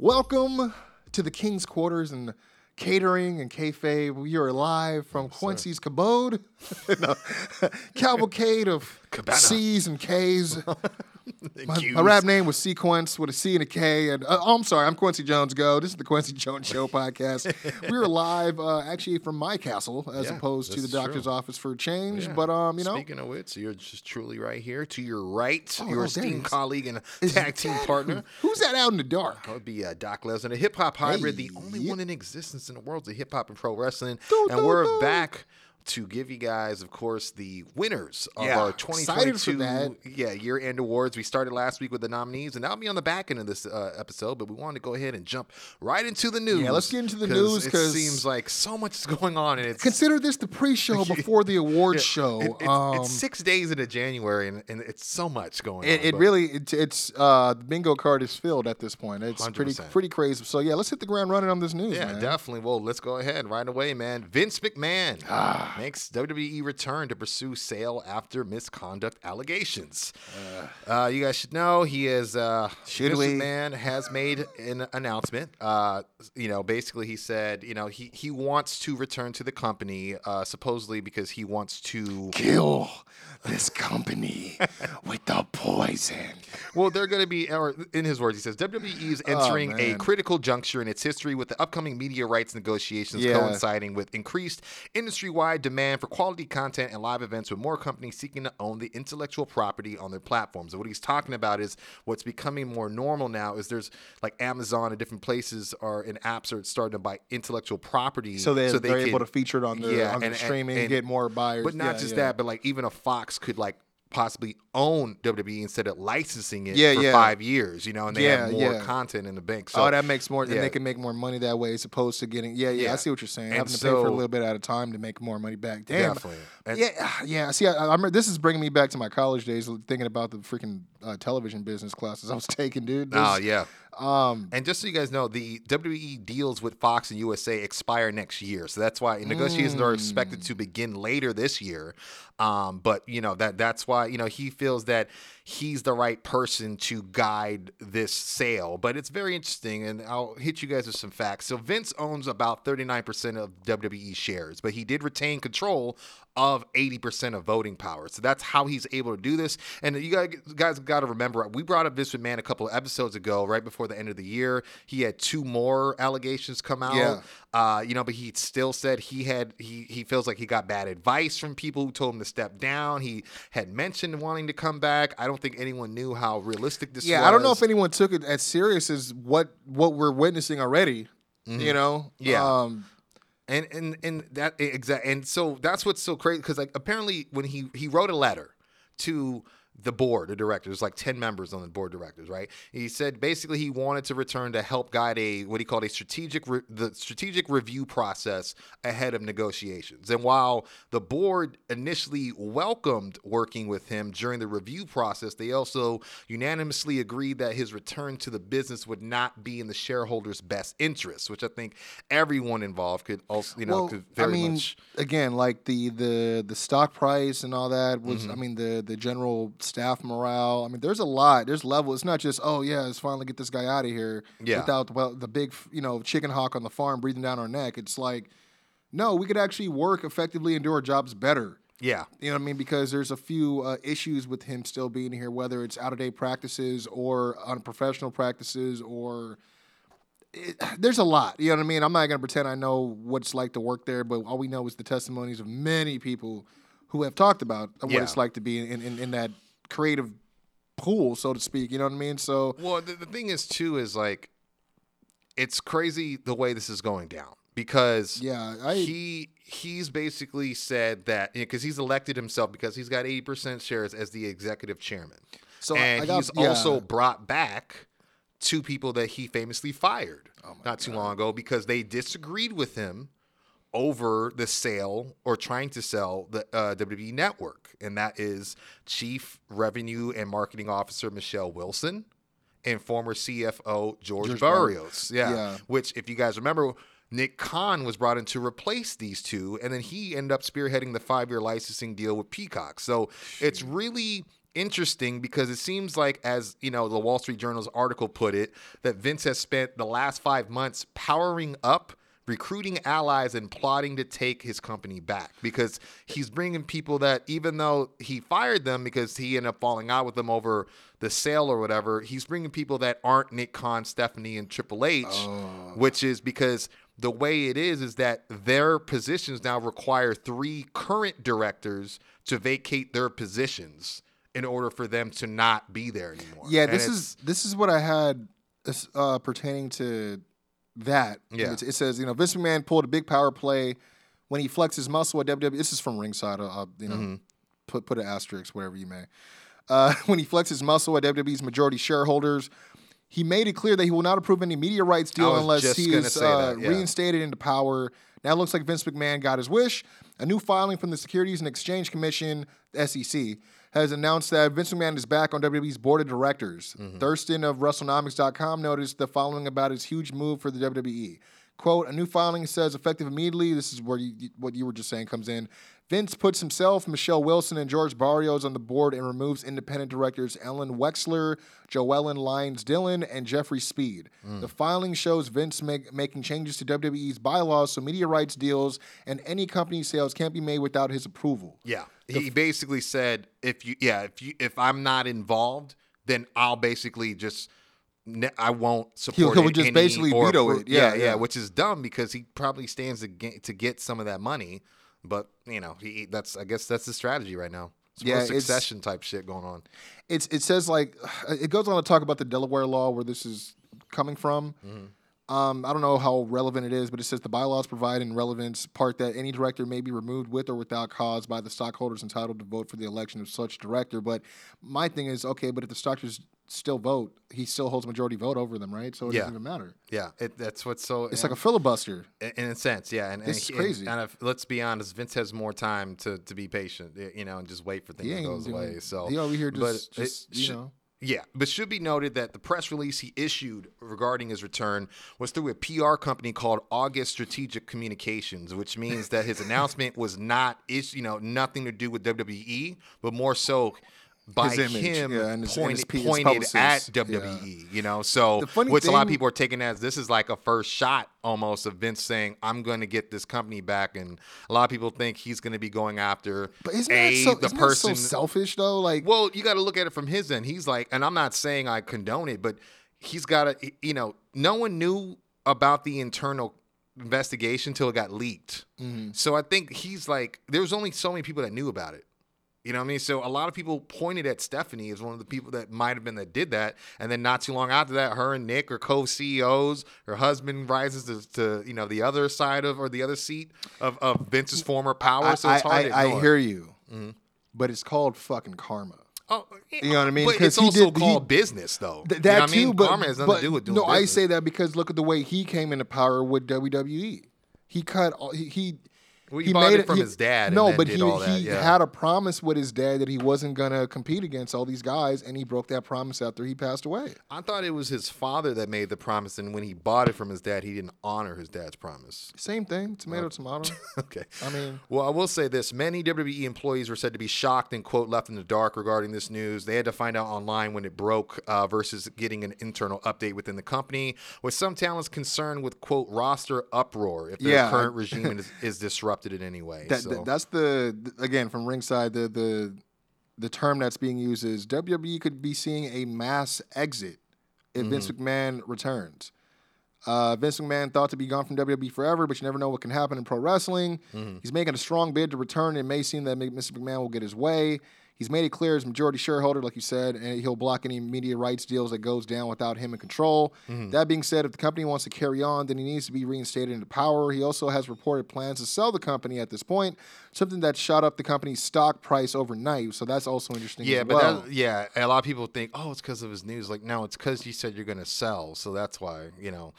Welcome to the King's Quarters and Catering and Kayfabe. We are live from Quincy's Cabode. no, cavalcade of C's and K's. My, my rap name was Sequence with a C and a K. And uh, oh, I'm sorry, I'm Quincy Jones. Go. This is the Quincy Jones Show podcast. we are live, uh, actually, from my castle as Yeah, opposed to the doctor's true. office for a change. Yeah. But um, you know, Speaking of which, you're just truly right here to your right, Oh, your oh, esteemed there he is. colleague and tag team partner. Who's that out in the dark? That would be uh, Doc Lesnar, a hip hop hybrid, the only yeah. one in existence in the world of hip hop and pro wrestling. Do, and do, we're do. back to give you guys, of course, the winners of Yeah, our excited 2022 that. yeah year end awards. We started last week with the nominees, and that'll be on the back end of this uh, episode. But we wanted to go ahead and jump right into the news. Yeah, let's get into the news, because it seems like so much is going on, and it's Consider this the pre-show before the awards Yeah, show. it- it's, um, it's six days into January, and, and it's so much going it, on. it really it, it's uh, the bingo card is filled at this point. It's pretty 100%. pretty crazy. So yeah, let's hit the ground running on this news. Yeah, man. definitely. Well, let's go ahead right away, man. Vince McMahon Ah. Makes WWE return to pursue sale after misconduct allegations. Uh, you guys should know he is. Uh, Should Vince we? McMahon has made an announcement. Uh, you know, basically, he said, you know, he he wants to return to the company, uh, supposedly because he wants to. Kill this company with the poison. Well, they're going to be, or in his words, he says WWE is entering a Oh, man. critical juncture in its history with the upcoming media rights negotiations Yeah. coinciding with increased industry wide demand for quality content and live events, with more companies seeking to own the intellectual property on their platforms. And what he's talking about is what's becoming more normal now is there's like Amazon and different places are in apps are starting to buy intellectual property. So they they're can- able to feature it on the on the streaming and, get more buyers. But not Yeah, just yeah. that, but like even a Fox could like possibly own WWE instead of licensing it Yeah, for yeah. five years, you know, and they have Yeah, more yeah. content in the bank. So oh, that makes more. Yeah. they can make more money that way, as opposed to getting. Yeah, yeah. I see what you're saying. And Having to pay for a little bit at a time to make more money back. Damn. Definitely. And- yeah, yeah. See, I, I remember this is bringing me back to my college days, thinking about the freaking uh, television business classes I was taking, dude. Oh This- yeah. Um, And just so you guys know, the WWE deals with Fox and USA expire next year, so that's why negotiations are expected to begin later this year. Um, but you know that that's why you know he feels that he's the right person to guide this sale. But it's very interesting, and I'll hit you guys with some facts. So Vince owns about thirty nine percent of WWE shares, but he did retain control of 80% of voting power. So that's how he's able to do this. And you guys, guys got to remember, we brought up Vince McMahon a couple of episodes ago, right before the end of the year. He had two more allegations come out. Yeah. Uh, you know, but he still said he had he he feels like he got bad advice from people who told him to step down. He had mentioned wanting to come back. I don't think anyone knew how realistic this yeah, was. I don't know if anyone took it as serious as what what we're witnessing already. You know. Mm-hmm. Yeah. Um, and and and that exact and so that's what's so crazy because like apparently when he he wrote a letter to the board of directors like 10 members on the board of directors right he said basically he wanted to return to help guide a what he called a strategic re- the strategic review process ahead of negotiations and while the board initially welcomed working with him during the review process they also unanimously agreed that his return to the business would not be in the shareholders best interest which i think everyone involved could also you know well, could I mean, much again, like the the the stock price and all that was. Mm-hmm. I mean, the the general staff morale. I mean, there's a lot. There's level. It's not just oh yeah, let's finally get this guy out of here. Yeah. Without well, the big you know chicken hawk on the farm breathing down our neck. It's like, no, we could actually work effectively and do our jobs better. yeah You know what I mean? Because there's a few uh, issues with him still being here, whether it's out of date practices or unprofessional practices, or it, there's a lot. You know what I mean? I'm not gonna pretend I know what it's like to work there, but all we know is the testimonies of many people who have talked about what Yeah. it's like to be in, in, in that creative pool, so to speak. You know what I mean? So Well, the, the thing is too is like it's crazy the way this is going down because yeah, I he he's basically said that because he's elected himself because he's got 80% shares as the executive chairman. So and I got- he's yeah. also brought back two people that he famously fired oh not too long ago because they disagreed with him over the sale or trying to sell the uh, WWE network. And that is Chief Revenue and Marketing Officer Michelle Wilson and former CFO George, George Barrios. Yeah. Yeah. Which, if you guys remember, Nick Khan was brought in to replace these two, and then he ended up spearheading the five year licensing deal with Peacock. So it's really interesting because it seems like, as you know, the Wall Street Journal's article put it, that Vince has spent the last five months powering up recruiting allies and plotting to take his company back because he's bringing people that even though he fired them because he ended up falling out with them over the sale or whatever he's bringing people that aren't nick khan stephanie and triple h which is because the way it is is that their positions now require three current directors to vacate their positions in order for them to not be there anymore. Yeah, And this is this is what I had uh, pertaining to that. Yeah. It, it says you know Vince McMahon pulled a big power play when he flexed his muscle at WWE. This is from ringside. Uh, you know, Mm-hmm. put put an asterisk whatever you may. Uh, when he flexed his muscle at WWE's majority shareholders, he made it clear that he will not approve any media rights deal unless he is uh, that, yeah. reinstated into power. Now it looks like Vince McMahon got his wish. A new filing from the Securities and Exchange Commission, the SEC, has announced that Vince McMahon is back on WWE's board of directors. Mm-hmm. Thurston of WrestleNomics.com noticed the following about his huge move for the WWE. Quote, a new filing says effective immediately, this is where you, what you were just saying comes in. Vince puts himself, Michelle Wilson, and George Barrios on the board and removes independent directors Alan Wexler, Joellen Lyons Dillon, and Jeffrey Speed. Mm. The filing shows Vince make, making changes to WWE's bylaws so media rights deals and any company sales can't be made without his approval. Yeah. He basically said if you yeah, if you if I'm not involved, then I'll basically just ne- I won't support he'll it just basically veto appro- it. Yeah, yeah, yeah. which is dumb because he probably stands to get, to get some of that money, but you know, he that's I guess that's the strategy right now. It's Yeah, succession type shit going on. it's it says like it goes on to talk about the Delaware law where this is coming from. Um, I don't know how relevant it is, but it says the bylaws provide in relevance part that any director may be removed with or without cause by the stockholders entitled to vote for the election of such director. But my thing is, okay, but if the stockholders still vote, he still holds majority vote over them, right? So it Yeah. doesn't even matter. Yeah, it, that's what's so It's like a filibuster. in in a sense, yeah. And, is crazy. And if, let's be honest, Vince has more time to to be patient, you know, and just wait for things to go his way. So he over here but just- it just, you should- know. Yeah, but should be noted that the press release he issued regarding his return was through a PR company called August Strategic Communications, which means that his announcement was not is you know nothing to do with WWE, but more so by His image, him yeah, and his- and his pointed, at WWE. You know, so which a lot of people are taking as this is like a first shot almost of Vince saying, "I'm going to get this company back," and a lot of people think he's going to be going after But isn't a that so, the isn't person so selfish though? Like well, you got to look at it from his end. He's like, and I'm not saying I condone it, but he's got to, you know, no one knew about the internal investigation till it got leaked. Mm-hmm. So I think he's like, there was only so many people that knew about it. You know what I mean? So a lot of people pointed at Stephanie as one of the people that might have been that did that, and then not too long after that, her and Nick are co-CEOs. Her husband rises to, to you know the other side of or the other seat of, of Vince's former power. So it's hard I, to I. I hear you, mm-hmm. but it's called fucking karma. Oh, You know what I mean? But it's also did- he- called business, though. Th- You that know what too, I mean? but, karma has nothing but to do with doing no, I say that because look at the way he came into power with WWE. He cut all he. he Well, he he bought made it from he- his dad No, but did he all that, he yeah. had a promise with his dad that he wasn't gonna compete against all these guys, and he broke that promise after he passed away. I thought it was his father that made the promise, and when he bought it from his dad, he didn't honor his dad's promise. Same thing, tomato, tomato. Okay. I mean, Well, I will say this: many WWE employees were said to be shocked and quote left in the dark regarding this news. They had to find out online when it broke uh, versus getting an internal update within the company. With some talents concerned with quote roster uproar if their Yeah, current regime is, is disrupted in any way. that, so. that- that's the again from ringside the the the term that's being used is WWE could be seeing a mass exit if Vince Mm-hmm. McMahon returns. Uh, Vince McMahon thought to be gone from WWE forever, but you never know what can happen in pro wrestling. Mm-hmm. He's making a strong bid to return. It may seem that Mr. McMahon will get his way. He's made it clear as majority shareholder, like you said, and he'll block any media rights deals that goes down without him in control. That being said, if the company wants to carry on, then he needs to be reinstated into power. He also has reported plans to sell the company at this point, something that shot up the company's stock price overnight. So that's also interesting. Yeah, but well. that, yeah, a lot of people think, oh, it's because of his news. Like, no, it's because you said you're going to sell, so that's why. You know,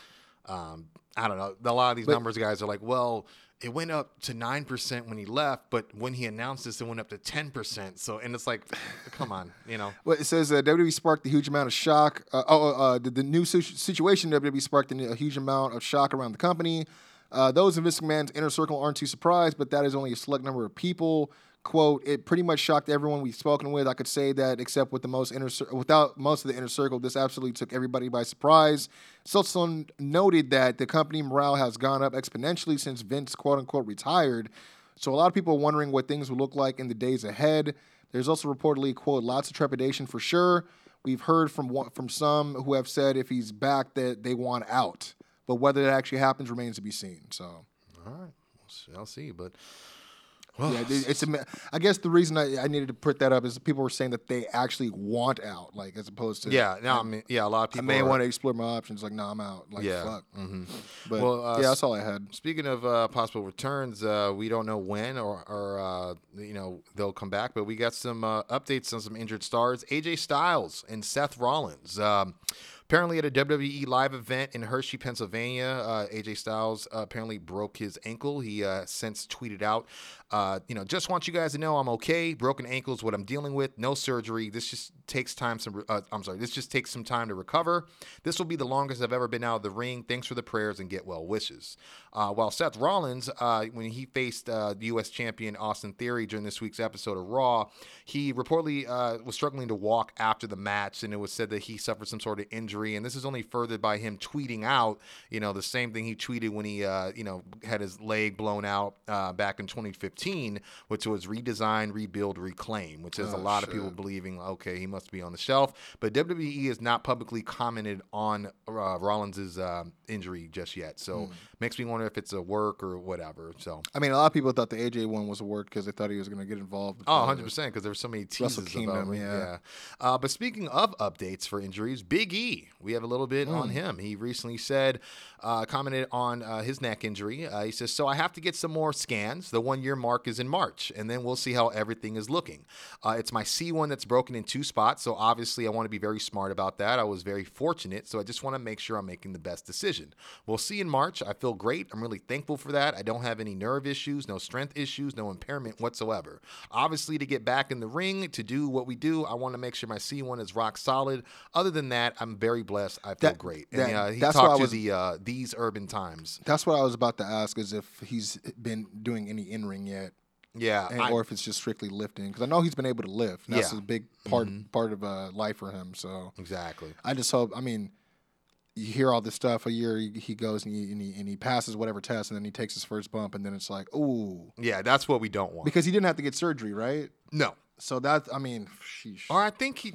um, I don't know. A lot of these numbers guys are like, well, it went up to nine percent when he left, but when he announced this, it went up to ten percent. So, and it's like, come on, you know. Well, it says uh, WWE sparked a huge amount of shock. Uh, oh, uh, the, the new situ- situation WWE sparked a huge amount of shock around the company. Uh, those in Vince McMahon's inner circle aren't too surprised, but that is only a select number of people. Quote: It pretty much shocked everyone we've spoken with. I could say that, except with the most inner, without most of the inner circle, this absolutely took everybody by surprise. Silverstone noted that the company morale has gone up exponentially since Vince quote unquote retired. So a lot of people are wondering what things will look like in the days ahead. There's also reportedly quote lots of trepidation for sure. We've heard from from some who have said if he's back that they want out, but whether that actually happens remains to be seen. So All right, I'll see, but yeah, it's. a- I guess the reason I, I needed to put that up is people were saying that they actually want out, like as opposed to yeah, no, I mean, yeah, a lot of I people may are- want to explore my options. Like, no, I'm out. Like, Yeah, fuck. mhm. But Well, uh, yeah, that's all I had. Speaking of uh, possible returns, uh, we don't know when or, or uh, you know they'll come back, but we got some uh, updates on some injured stars: AJ Styles and Seth Rollins. Um, apparently, at a WWE live event in Hershey, Pennsylvania, uh, AJ Styles uh, apparently broke his ankle. He uh, since tweeted out, uh, "You know, just want you guys to know I'm okay. Broken ankle is what I'm dealing with. No surgery. This just takes time. Some, uh, I'm sorry. This just takes some time to recover. This will be the longest I've ever been out of the ring. Thanks for the prayers and get well wishes." Uh, while Seth Rollins, when he faced the U.S. champion Austin Theory during this week's episode of Raw, he reportedly was struggling to walk after the match, and it was said that he suffered some sort of injury. And this is only furthered by him tweeting out, you know, the same thing he tweeted when he, uh, you know, had his leg blown out uh, back in 2015, which was redesign, rebuild, reclaim, which is a lot of people believing, okay, he must be on the shelf. But WWE has not publicly commented on uh, Rollins's uh, injury just yet, so makes me wonder if it's a work or whatever. So. I mean, a lot of people thought the AJ one was a work because they thought he was going to get involved. Oh, 100 percent because there were so many teases Wrestle about Kingdom, him. yeah. Uh, but speaking of updates for injuries, Big E, we have a little bit Hmm. on him. He recently said, uh, commented on uh, his neck injury. Uh, he says, "So I have to get some more scans. The one year mark is in March, and then we'll see how everything is looking. Uh, it's my C1 that's broken in two spots, so obviously I want to be very smart about that. I was very fortunate, so I just want to make sure I'm making the best decision. We'll see in March. I feel great. I'm really thankful for that. I don't have any nerve issues, no strength issues, no impairment whatsoever. Obviously, to get back in the ring to do what we do, I want to make sure my C1 is rock solid. Other than that, I'm very blessed. I feel That- great. And that- uh, he that's I talked to was- the uh, These Urban Times. That's what I was about to ask: is if he's been doing any in ring yet, Yeah, and, I- or if it's just strictly lifting. Because I know he's been able to lift. That's Yeah. Mm-hmm. a big part part of uh, life for him. So exactly. I just hope. I mean, you hear all this stuff. A year he, he goes and he, and he and he passes whatever test, and then he takes his first bump, and then it's like, ooh, Yeah, that's what we don't want. because he didn't have to get surgery, right? no. So that I mean, sheesh. Or I think he.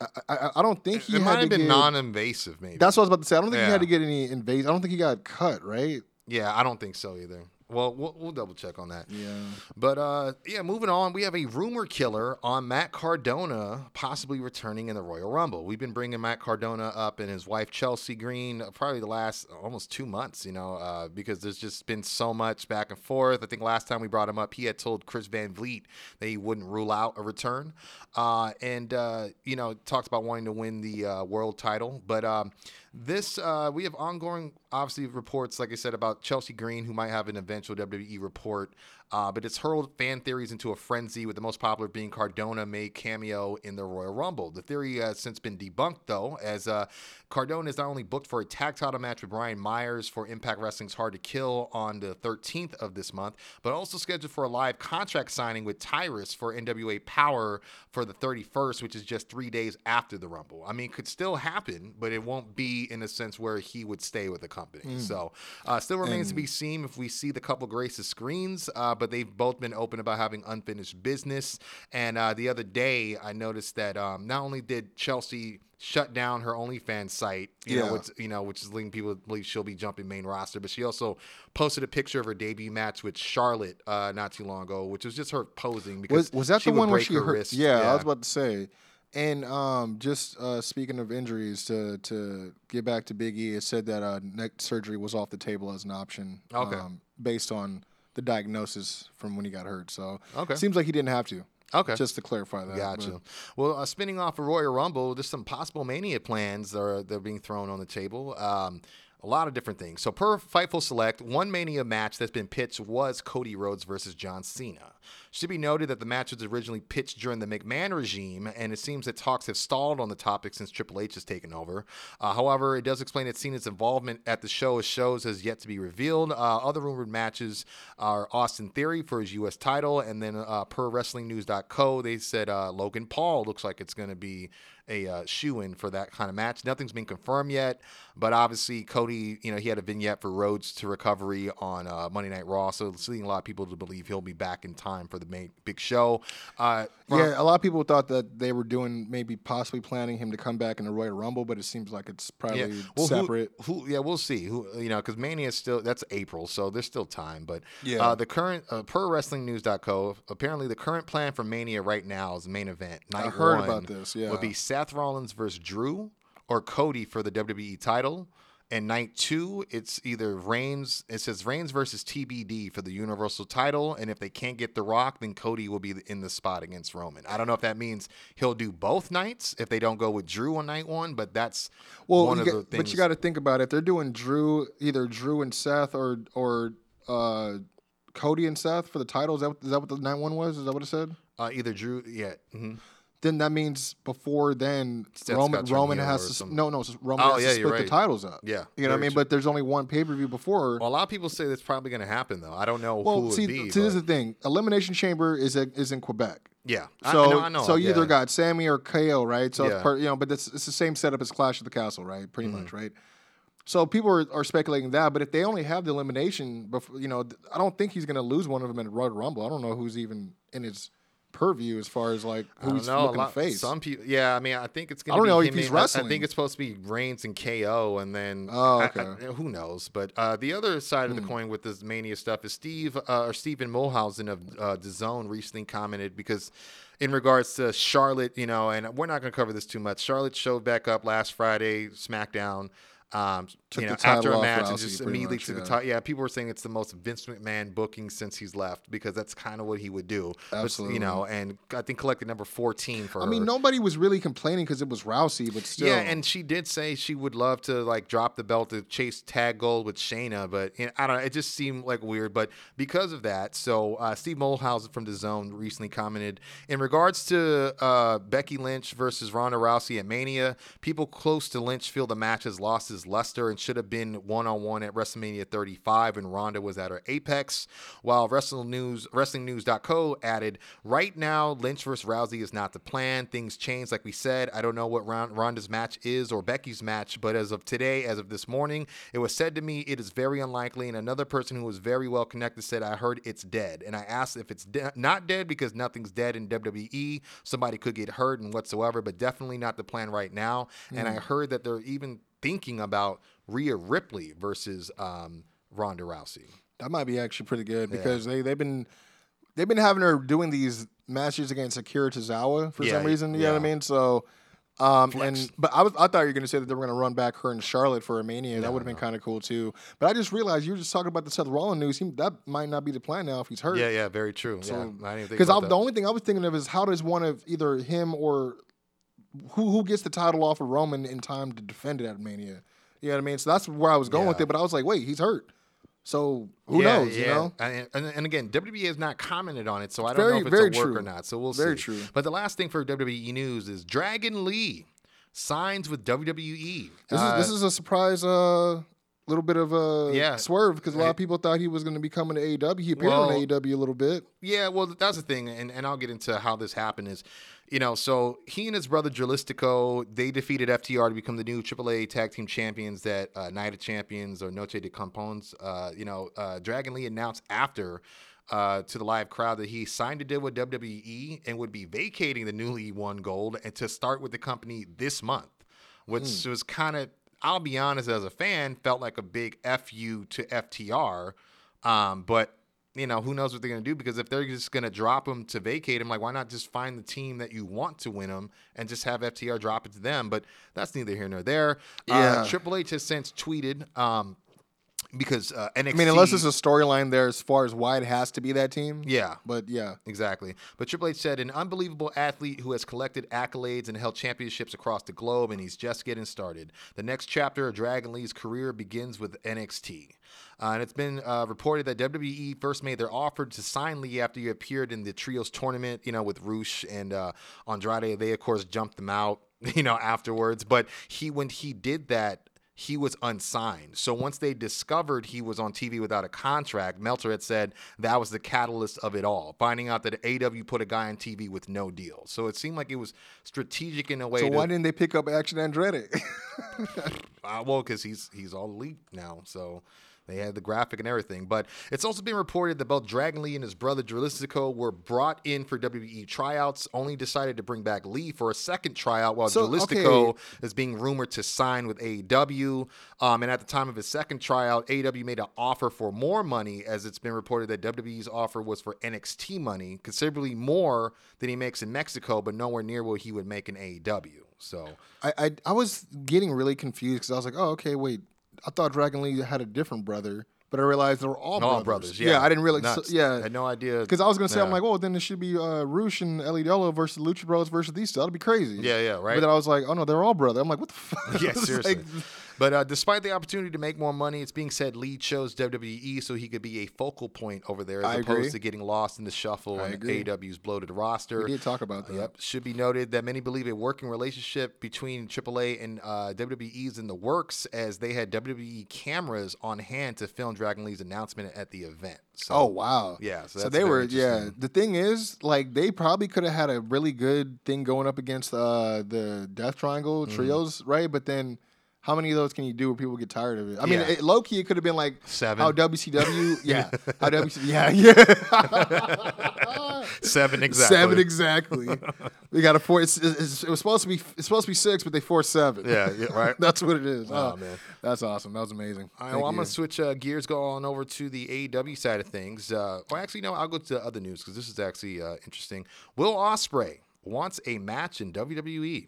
I, I, I don't think he it had might to have been get, non-invasive, maybe. That's what I was about to say. I don't think he had to get any invasive. I don't think he got cut, right? Yeah, I don't think so either. Well, we'll, we'll double check on that. Yeah. But uh, yeah, moving on, we have a rumor killer on Matt Cardona possibly returning in the Royal Rumble. We've been bringing Matt Cardona up and his wife Chelsea Green probably the last almost two months, you know, uh, because there's just been so much back and forth. I think last time we brought him up, he had told Chris Van Vliet that he wouldn't rule out a return, uh, and uh, you know talked about wanting to win the uh, world title. But um, this uh, we have ongoing, obviously reports, like I said, about Chelsea Green, who might have an eventual WWE report. Uh, but it's hurled fan theories into a frenzy, with the most popular being Cardona may cameo in the Royal Rumble. The theory has since been debunked, though, as uh, Cardona is not only booked for a tag title match with Brian Myers for Impact Wrestling's Hard to Kill on the 13th of this month, but also scheduled for a live contract signing with Tyrus for NWA Power for the 31st, which is just three days after the Rumble. I mean, it could still happen, but it won't be in a sense where he would stay with the company. So, uh, still remains to be seen if we see the couple graces screens. Uh, but they've both been open about having unfinished business. And uh, the other day, I noticed that um, not only did Chelsea shut down her OnlyFans site, you Yeah. know, which, you know, which is leading people to believe she'll be jumping main roster, but she also posted a picture of her debut match with Charlotte uh, not too long ago, which was just her posing because Was, was that the one where she hurt? wrist. Yeah, I was about to say. And um, just uh, speaking of injuries, to to get back to Big E, it said that uh, neck surgery was off the table as an option. Okay. Um, based on the diagnosis from when he got hurt. So Okay. seems like he didn't have to. Okay. Just to clarify that. Gotcha. but- Well, uh, spinning off of Royal Rumble, there's some possible Mania plans that are, that are being thrown on the table. Um, a lot of different things. So, per Fightful Select, one Mania match that's been pitched was Cody Rhodes versus John Cena. Should be noted that the match was originally pitched during the McMahon regime, and it seems that talks have stalled on the topic since Triple H has taken over. Uh, however, it does explain that Cena's involvement at the show as shows has yet to be revealed. Uh, other rumored matches are Austin Theory for his U.S. title, and then uh, per WrestlingNews.co, they said uh, Logan Paul looks like it's going to be a uh, shoe in for that kind of match. Nothing's been confirmed yet, but obviously Cody, you know, he had a vignette for Rhodes to recovery on uh, Monday Night Raw, so it's leading a lot of people to believe he'll be back in time for the main big show. Uh, Yeah, a lot of people thought that they were doing maybe possibly planning him to come back in the Royal Rumble, but it seems like it's probably Well, separate. Who, yeah, we'll see. Who you know, because Mania is still that's April, so there's still time. But Yeah. uh, the current uh, per WrestlingNews.co, apparently the current plan for Mania right now is main event. Night heard one about this, yeah. would be Seth Rollins versus Drew or Cody for the WWE title. And night two, it's either Reigns. It says Reigns versus TBD for the Universal title, and if they can't get The Rock, then Cody will be in the spot against Roman. I don't know if that means he'll do both nights if they don't go with Drew on night one, but that's Well, one of get- the things. but you got to think about it. They're doing Drew, either Drew and Seth, or or uh, Cody and Seth for the title. Is that, is that what the night one was? Is that what it said? Uh, either Drew, yeah. mhm. Then that means before then Seth's Roman got to turn Roman has to no no Roman Oh, has yeah, to split the titles up. Yeah, you know what I mean. true. But there's only one pay per view before. Well, a lot of people say that's probably going to happen, though. I don't know who Well, it see, would be. see, this is the thing. Elimination Chamber is a, is in Quebec. yeah. So, I, know, I know. so you either yeah. got Sami or KO, right? So Yeah. part, you know, but it's, it's the same setup as Clash of the Castle, right? Pretty Mm-hmm. much, right? So people are, are speculating that, but if they only have the elimination, before, you know, I don't think he's going to lose one of them in Royal Rumble. I don't know who's even in his purview as far as like I who he's know. looking to lot- face. Some people, yeah. I mean, I think it's Gonna I don't be know if he's and- I- I, think it's supposed to be Reigns and KO, and then Oh, okay. Hmm. I- who knows? But uh, the other side of the coin with this Mania stuff is Steve uh, or Stephen Muehlhausen of uh, DAZN recently commented because. In regards to Charlotte, you know, and we're not going to cover this too much. Charlotte showed back up last Friday, SmackDown. Um, Took you the know, after a match, and just immediately much, took the yeah. title. Yeah, people were saying it's the most Vince McMahon booking since he's left because that's kind of what he would do. But, Absolutely. you know, and I think collected number fourteen for I her. mean, nobody was really complaining because it was Rousey, but still. Yeah, and she did say she would love to like drop the belt to chase tag gold with Shayna, but you know, I don't know. It just seemed like weird. But because of that, so uh, Steve Muehlhausen from DAZN recently commented in regards to uh, Becky Lynch versus Ronda Rousey at Mania. People close to Lynch feel the match has lost his luster and should have been one on one at WrestleMania 35 and Ronda was at her apex. While Wrestling News, WrestlingNews.co added, right now Lynch versus Rousey is not the plan. Things change, like we said. I don't know what Ronda's match is or Becky's match, but as of today, as of this morning, it was said to me it is very unlikely. And another person who was very well connected said, I heard it's dead. And I asked if it's de- not dead because nothing's dead in WWE. Somebody could get hurt and whatsoever, but definitely not the plan right now. And I mm. heard that they're even thinking about Rhea Ripley versus um, Ronda Rousey. That might be actually pretty good because they they've been they've been having her doing these matches against Akira Tozawa for Yeah, some reason. You know what I mean? So, um, and but I was I thought you were gonna say that they were gonna run back her and Charlotte for a Mania. that would have been kind of cool too. But I just realized you were just talking about the Seth Rollins news. He, that might not be the plan now if he's hurt. Yeah, yeah, very true. yeah, didn't think Because the only thing I was thinking of is how does one of either him or who who gets the title off of Roman in time to defend it at Mania. You know what I mean? So that's where I was going with it. But I was like, wait, he's hurt. So who Yeah, knows? You know? And, and, and again, WWE has not commented on it, so I don't Very- know if it's very a work true. or not. So we'll Very see. true. But the last thing for WWE news is Dragon Lee signs with WWE. This Uh, is this is a surprise. Uh, little bit of a Yeah. swerve because a lot of people thought he was going to be coming to AEW. He appeared Well- on AEW a little bit. Yeah, well, that's the thing, and, and I'll get into how this happened. Is you know, so he and his brother Dralistico they defeated FTR to become the new AAA Tag Team Champions that uh, Night of Champions or Noche de Campeones. Uh, you know, uh, Dragon Lee announced after. uh, to the live crowd that he signed a deal with WWE and would be vacating the newly won gold and to start with the company this month, which was kind of, I'll be honest, as a fan, felt like a big fu to FTR. Um, but you know, who knows what they're going to do? Because if they're just going to drop him to vacate him, like, why not just find the team that you want to win him and just have FTR drop it to them? But that's neither here nor there. Yeah. Uh, Triple H has since tweeted um, because uh, NXT. I mean, unless there's a storyline there as far as why it has to be that team. Yeah. But yeah. Exactly. But Triple H said, an unbelievable athlete who has collected accolades and held championships across the globe, and he's just getting started. The next chapter of Dragon Lee's career begins with NXT. Uh, and it's been uh, reported that WWE first made their offer to sign Lee after he appeared in the Trios tournament, you know, with Rush and uh, Andrade. They, of course, jumped them out, you know, afterwards. But he, when he did that, he was unsigned. So once they discovered he was on TV without a contract, Meltzer had said that was the catalyst of it all. Finding out that AEW put a guy on TV with no deal. So it seemed like it was strategic in a way. So to, why didn't they pick up Action Andrade? uh, well, because he's he's all elite now, so they had the graphic and everything. But it's also been reported that both Dragon Lee and his brother Dralistico were brought in for WWE tryouts. Only decided to bring back Lee for a second tryout, while So, Dralistico okay. is being rumored to sign with AEW. Um, and at the time of his second tryout, AEW made an offer for more money, as it's been reported that WWE's offer was for NXT money, considerably more than he makes in Mexico, but nowhere near what he would make in AEW. So I, I I was getting really confused because I was like, oh, okay, wait. I thought Dragon Lee had a different brother, but I realized they were all, all brothers. brothers, yeah, I didn't realize. so- yeah, I had no idea Because I was gonna say, I'm like, oh, then it should be uh, Rush and El Idolo versus Lucha Bros versus these two. That'd be crazy. Yeah, yeah, right. But then I was like, oh no, they're all brother. I'm like, what the fuck? Yeah, seriously. like- but uh, despite the opportunity to make more money, it's being said Lee chose WWE so he could be a focal point over there, as I opposed agree. to getting lost in the shuffle I and agree. AEW's bloated roster. we did talk about that. Yep. Should be noted that many believe a working relationship between AAA and uh, WWE is in the works, as they had WWE cameras on hand to film Dragon Lee's announcement at the event. So, Oh wow. Yeah, so So, they were yeah. The thing is, like they probably could have had a really good thing going up against uh, the Death Triangle Mm-hmm. trios, right? But then. How many of those can you do where people get tired of it? I mean, Yeah. it, low key, it could have been like Seven. How WCW, yeah, how WCW, yeah, yeah. seven exactly. Seven exactly. we got a four. It's, it's, it was supposed to be. It's supposed to be six, but they forced seven. Yeah, yeah, right. that's what it is. Oh, Oh, man. that's awesome. That was amazing. All right, well, I'm going to switch uh, gears, go on over to the AEW side of things. Uh, or actually, no, I'll go to the other news because this is actually uh, interesting. Will Ospreay wants a match in WWE.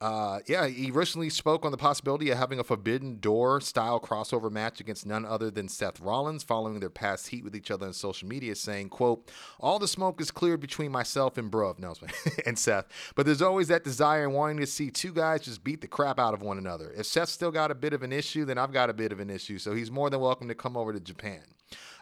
Uh, yeah, he recently spoke on the possibility of having a Forbidden Door style crossover match against none other than Seth Rollins following their past heat with each other on social media, saying, quote, all the smoke is cleared between myself and Bruv, no, and Seth, but there's always that desire and wanting to see two guys just beat the crap out of one another. If Seth's still got a bit of an issue, then I've got a bit of an issue, so he's more than welcome to come over to Japan.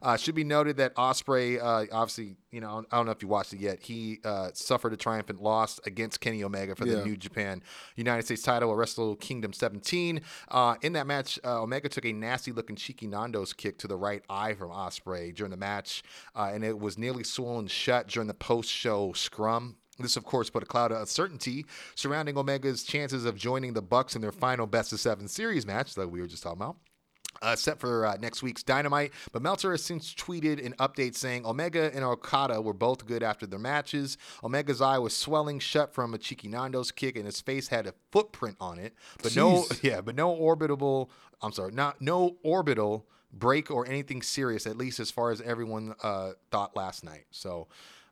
Uh, should be noted that Ospreay, uh, obviously, you know, I don't know if you watched it yet. He uh, suffered a triumphant loss against Kenny Omega for the Yeah. New Japan United States title at Wrestle Kingdom 17. Uh, in that match, uh, Omega took a nasty-looking cheeky Nando's kick to the right eye from Ospreay during the match, uh, and it was nearly swollen shut during the post-show scrum. This, of course, put a cloud of uncertainty surrounding Omega's chances of joining the Bucks in their final best of seven series match that we were just talking about uh, set for uh, next week's Dynamite. But Meltzer has since tweeted an update saying Omega and Okada were both good after their matches. Omega's eye was swelling shut from a cheeky Nando's kick, and his face had a footprint on it, but no, yeah, but no orbital. I'm sorry, not no orbital break or anything serious, at least as far as everyone uh, thought last night. So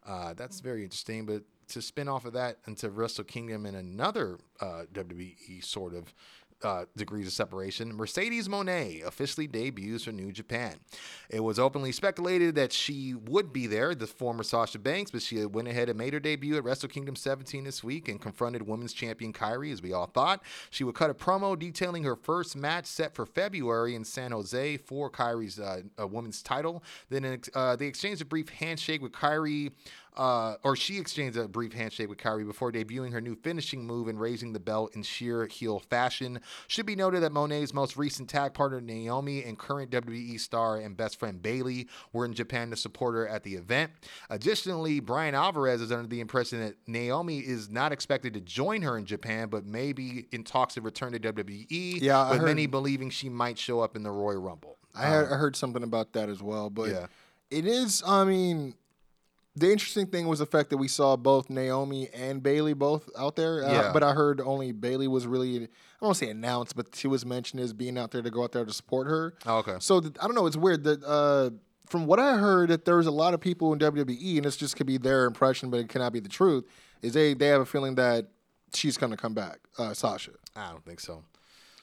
uh, that's very interesting. But to spin off of that into Wrestle Kingdom and another uh, WWE sort of uh, degrees of separation, Mercedes Moné officially debuts for New Japan. It was openly speculated that she would be there, the former Sasha Banks, but she went ahead and made her debut at Wrestle Kingdom 17 this week and confronted women's champion KAIRI, as we all thought. She would cut a promo detailing her first match set for February in San Jose for KAIRI's uh, women's title. Then uh, they exchanged a brief handshake with KAIRI uh, or she exchanged a brief handshake with KAIRI before debuting her new finishing move and raising the belt in sheer heel fashion. Should be noted that Moné's most recent tag partner Naomi and current WWE star and best friend Bayley were in Japan to support her at the event. Additionally, Bryan Alvarez is under the impression that Naomi is not expected to join her in Japan, but may be in talks to return to WWE. Yeah, with many believing she might show up in the Royal Rumble. I, heard, I heard something about that as well, but Yeah. It is. I mean, the interesting thing was the fact that we saw both Naomi and Bayley both out there. Uh, Yeah. but I heard only Bayley was really. I don't want to say announced, but she was mentioned as being out there to go out there to support her. Oh, okay. So th- I don't know. It's weird that uh, from what I heard, that there was a lot of people in WWE, and this just could be their impression, but it cannot be the truth. Is they they have a feeling that she's going to come back, uh, Sasha. I don't think so.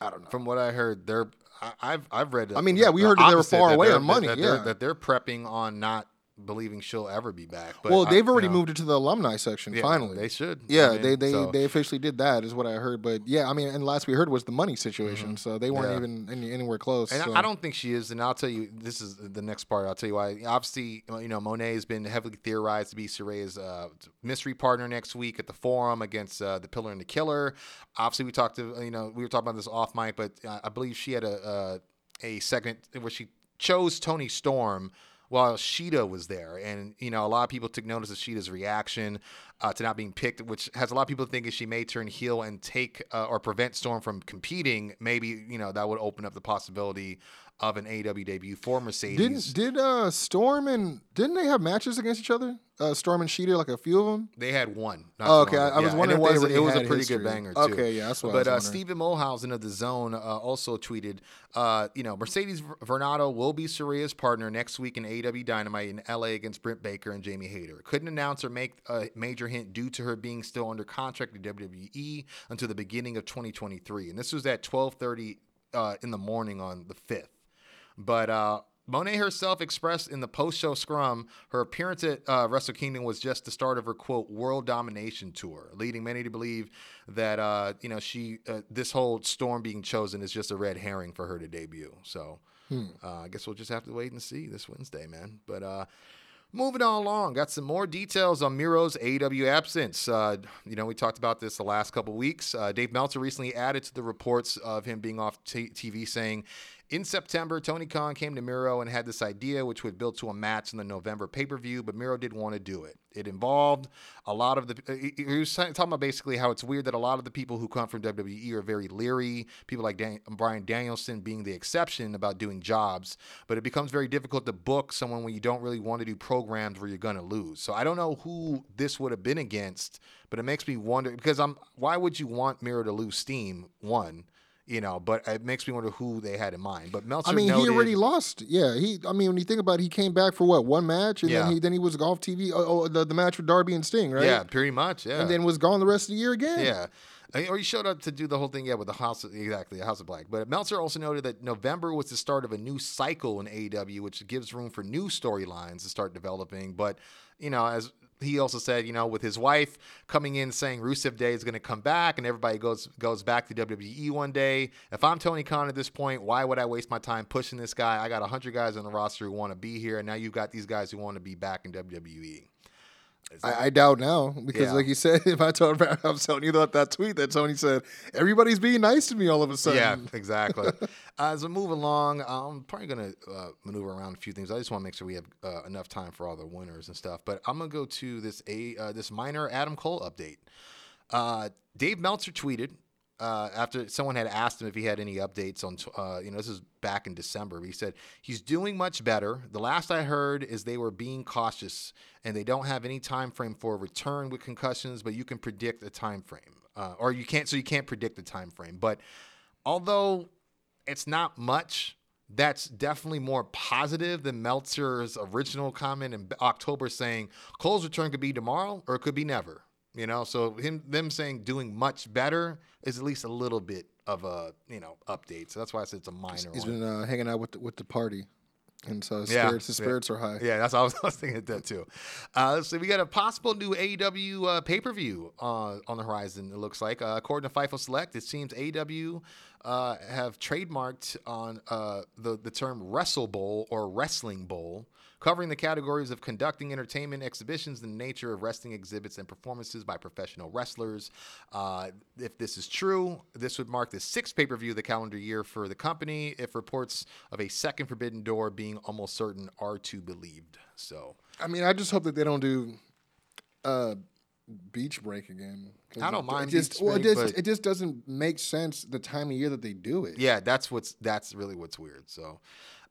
I don't know. From what I heard, they're I, I've I've read. I mean, yeah, we heard that they were far away they're- on money, That, they're, yeah. that they're prepping on not believing she'll ever be back. But well, they've already you know, moved it to the alumni section. yeah, finally, they should. Yeah, I mean, they they, so- they officially did that, is what I heard. But yeah, I mean, and last we heard was the money situation, so they weren't Mm-hmm. Yeah. even any, anywhere close. And so. I- I don't think she is. And I'll tell you, this is the next part. I'll tell you why. Obviously, you know, Moné has been heavily theorized to be Saraya's uh, mystery partner next week at the Forum against uh, the Pillar and the Killer. Obviously, we talked to, you know, we were talking about this off mic, but uh, I believe she had a, a, a segment where she chose Toni Storm while Shida was there. And, you know, a lot of people took notice of Shida's reaction uh, to not being picked, which has a lot of people thinking she may turn heel and take uh, or prevent Storm from competing. Maybe, you know, that would open up the possibility of an AEW debut for Mercedes. Didn't did uh Storm and didn't they have matches against each other? Uh, Storm and Shida, like a few of them. They had one. not Oh, okay. I- I was Yeah, wondering and it was, it was a pretty history. good banger too. Okay, yeah, that's what I But was uh. Stephen Muehlhausen of DAZN uh, also tweeted, uh, you know, Mercedes Ver- Varnado will be Saraya's partner next week in AEW Dynamite in LA against Britt Baker and Jamie Hayter. Couldn't announce or make a major hint due to her being still under contract with WWE until the beginning of 2023, and this was at 12:30 uh, in the morning on the 5th. But uh, Moné herself expressed in the post-show scrum her appearance at uh, Wrestle Kingdom was just the start of her quote world domination tour, leading many to believe that uh, you know she uh, this whole storm being chosen is just a red herring for her to debut. So uh, I guess we'll just have to wait and see this Wednesday, man. But uh, Moving on along, got some more details on Miro's AEW absence. Uh, you know, we talked about this the last couple weeks. Uh, Dave Meltzer recently added to the reports of him being off t- TV, saying, "In September, Tony Khan came to Miro and had this idea, which would build to a match in the November pay per view, but Miro didn't want to do it. It involved a lot of the. uh, He was talking about basically how it's weird that a lot of the people who come from WWE are very leery. People like Dan- Bryan Danielson being the exception about doing jobs, but it becomes very difficult to book someone when you don't really want to do programs where you're going to lose. So I don't know who this would have been against, but it makes me wonder because I'm. Why would you want Miro to lose steam? One. You know, but it makes me wonder who they had in mind. But Meltzer I mean, noted, he already lost. Yeah, he. I mean, when you think about it, he came back for what one match, and Yeah. then he then he was off TV. Oh, uh, oh the, the match with Darby and Sting, right? Yeah, pretty much. Yeah. and then was gone the rest of the year again. Yeah. I- Or he showed up to do the whole thing, yeah, with the House, of, exactly, the House of Black. But Meltzer also noted that November was the start of a new cycle in AEW, which gives room for new storylines to start developing. But, you know, as he also said, you know, with his wife coming in saying Rusev Day is going to come back and everybody goes goes back to WWE one day. If I'm Tony Khan at this point, why would I waste my time pushing this guy? I got 100 guys on the roster who want to be here, and now you've got these guys who want to be back in WWE. I, I doubt now because, Yeah. like you said, if I told I was telling you about that tweet that Tony said, everybody's being nice to me all of a sudden. Yeah, exactly. uh, as we move along, I'm probably going to uh, maneuver around a few things. I just want to make sure we have uh, enough time for all the winners and stuff. But I'm going to go to this a uh, this minor Adam Cole update. Uh, Dave Meltzer tweeted uh, after someone had asked him if he had any updates on, uh, you know, this is back in December. He said he's doing much better. The last I heard is they were being cautious and they don't have any time frame for a return with concussions, but you can predict a time frame, uh, or you can't. So you can't predict the time frame. But although it's not much. That's definitely more positive than Meltzer's original comment in October saying Cole's return could be tomorrow or it could be never. You know, so him them saying doing much better is at least a little bit of a you know update. So that's why I said it's a minor. He's one. been uh, hanging out with the, with the party, and so his Yeah, spirits, his yeah. spirits are high. Yeah, that's what I was, I was thinking of that too. Uh, so we got a possible new AEW uh, pay per view uh, on the horizon. It looks like, uh, according to Fightful Select, it seems AEW uh, have trademarked on uh, the the term Wrestle Bowl or Wrestling Bowl. Covering the categories of conducting entertainment exhibitions the nature of wrestling exhibits and performances by professional wrestlers. Uh, if this is true, this would mark the sixth pay per view of the calendar year for the company. If reports of a second Forbidden Door being almost certain are to believed. So, I mean, I just hope that they don't do uh, beach break again. I don't it- mind It just, beach well, it break, just, but- it just doesn't make sense the time of year that they do it. Yeah, that's what's that's really what's weird. So,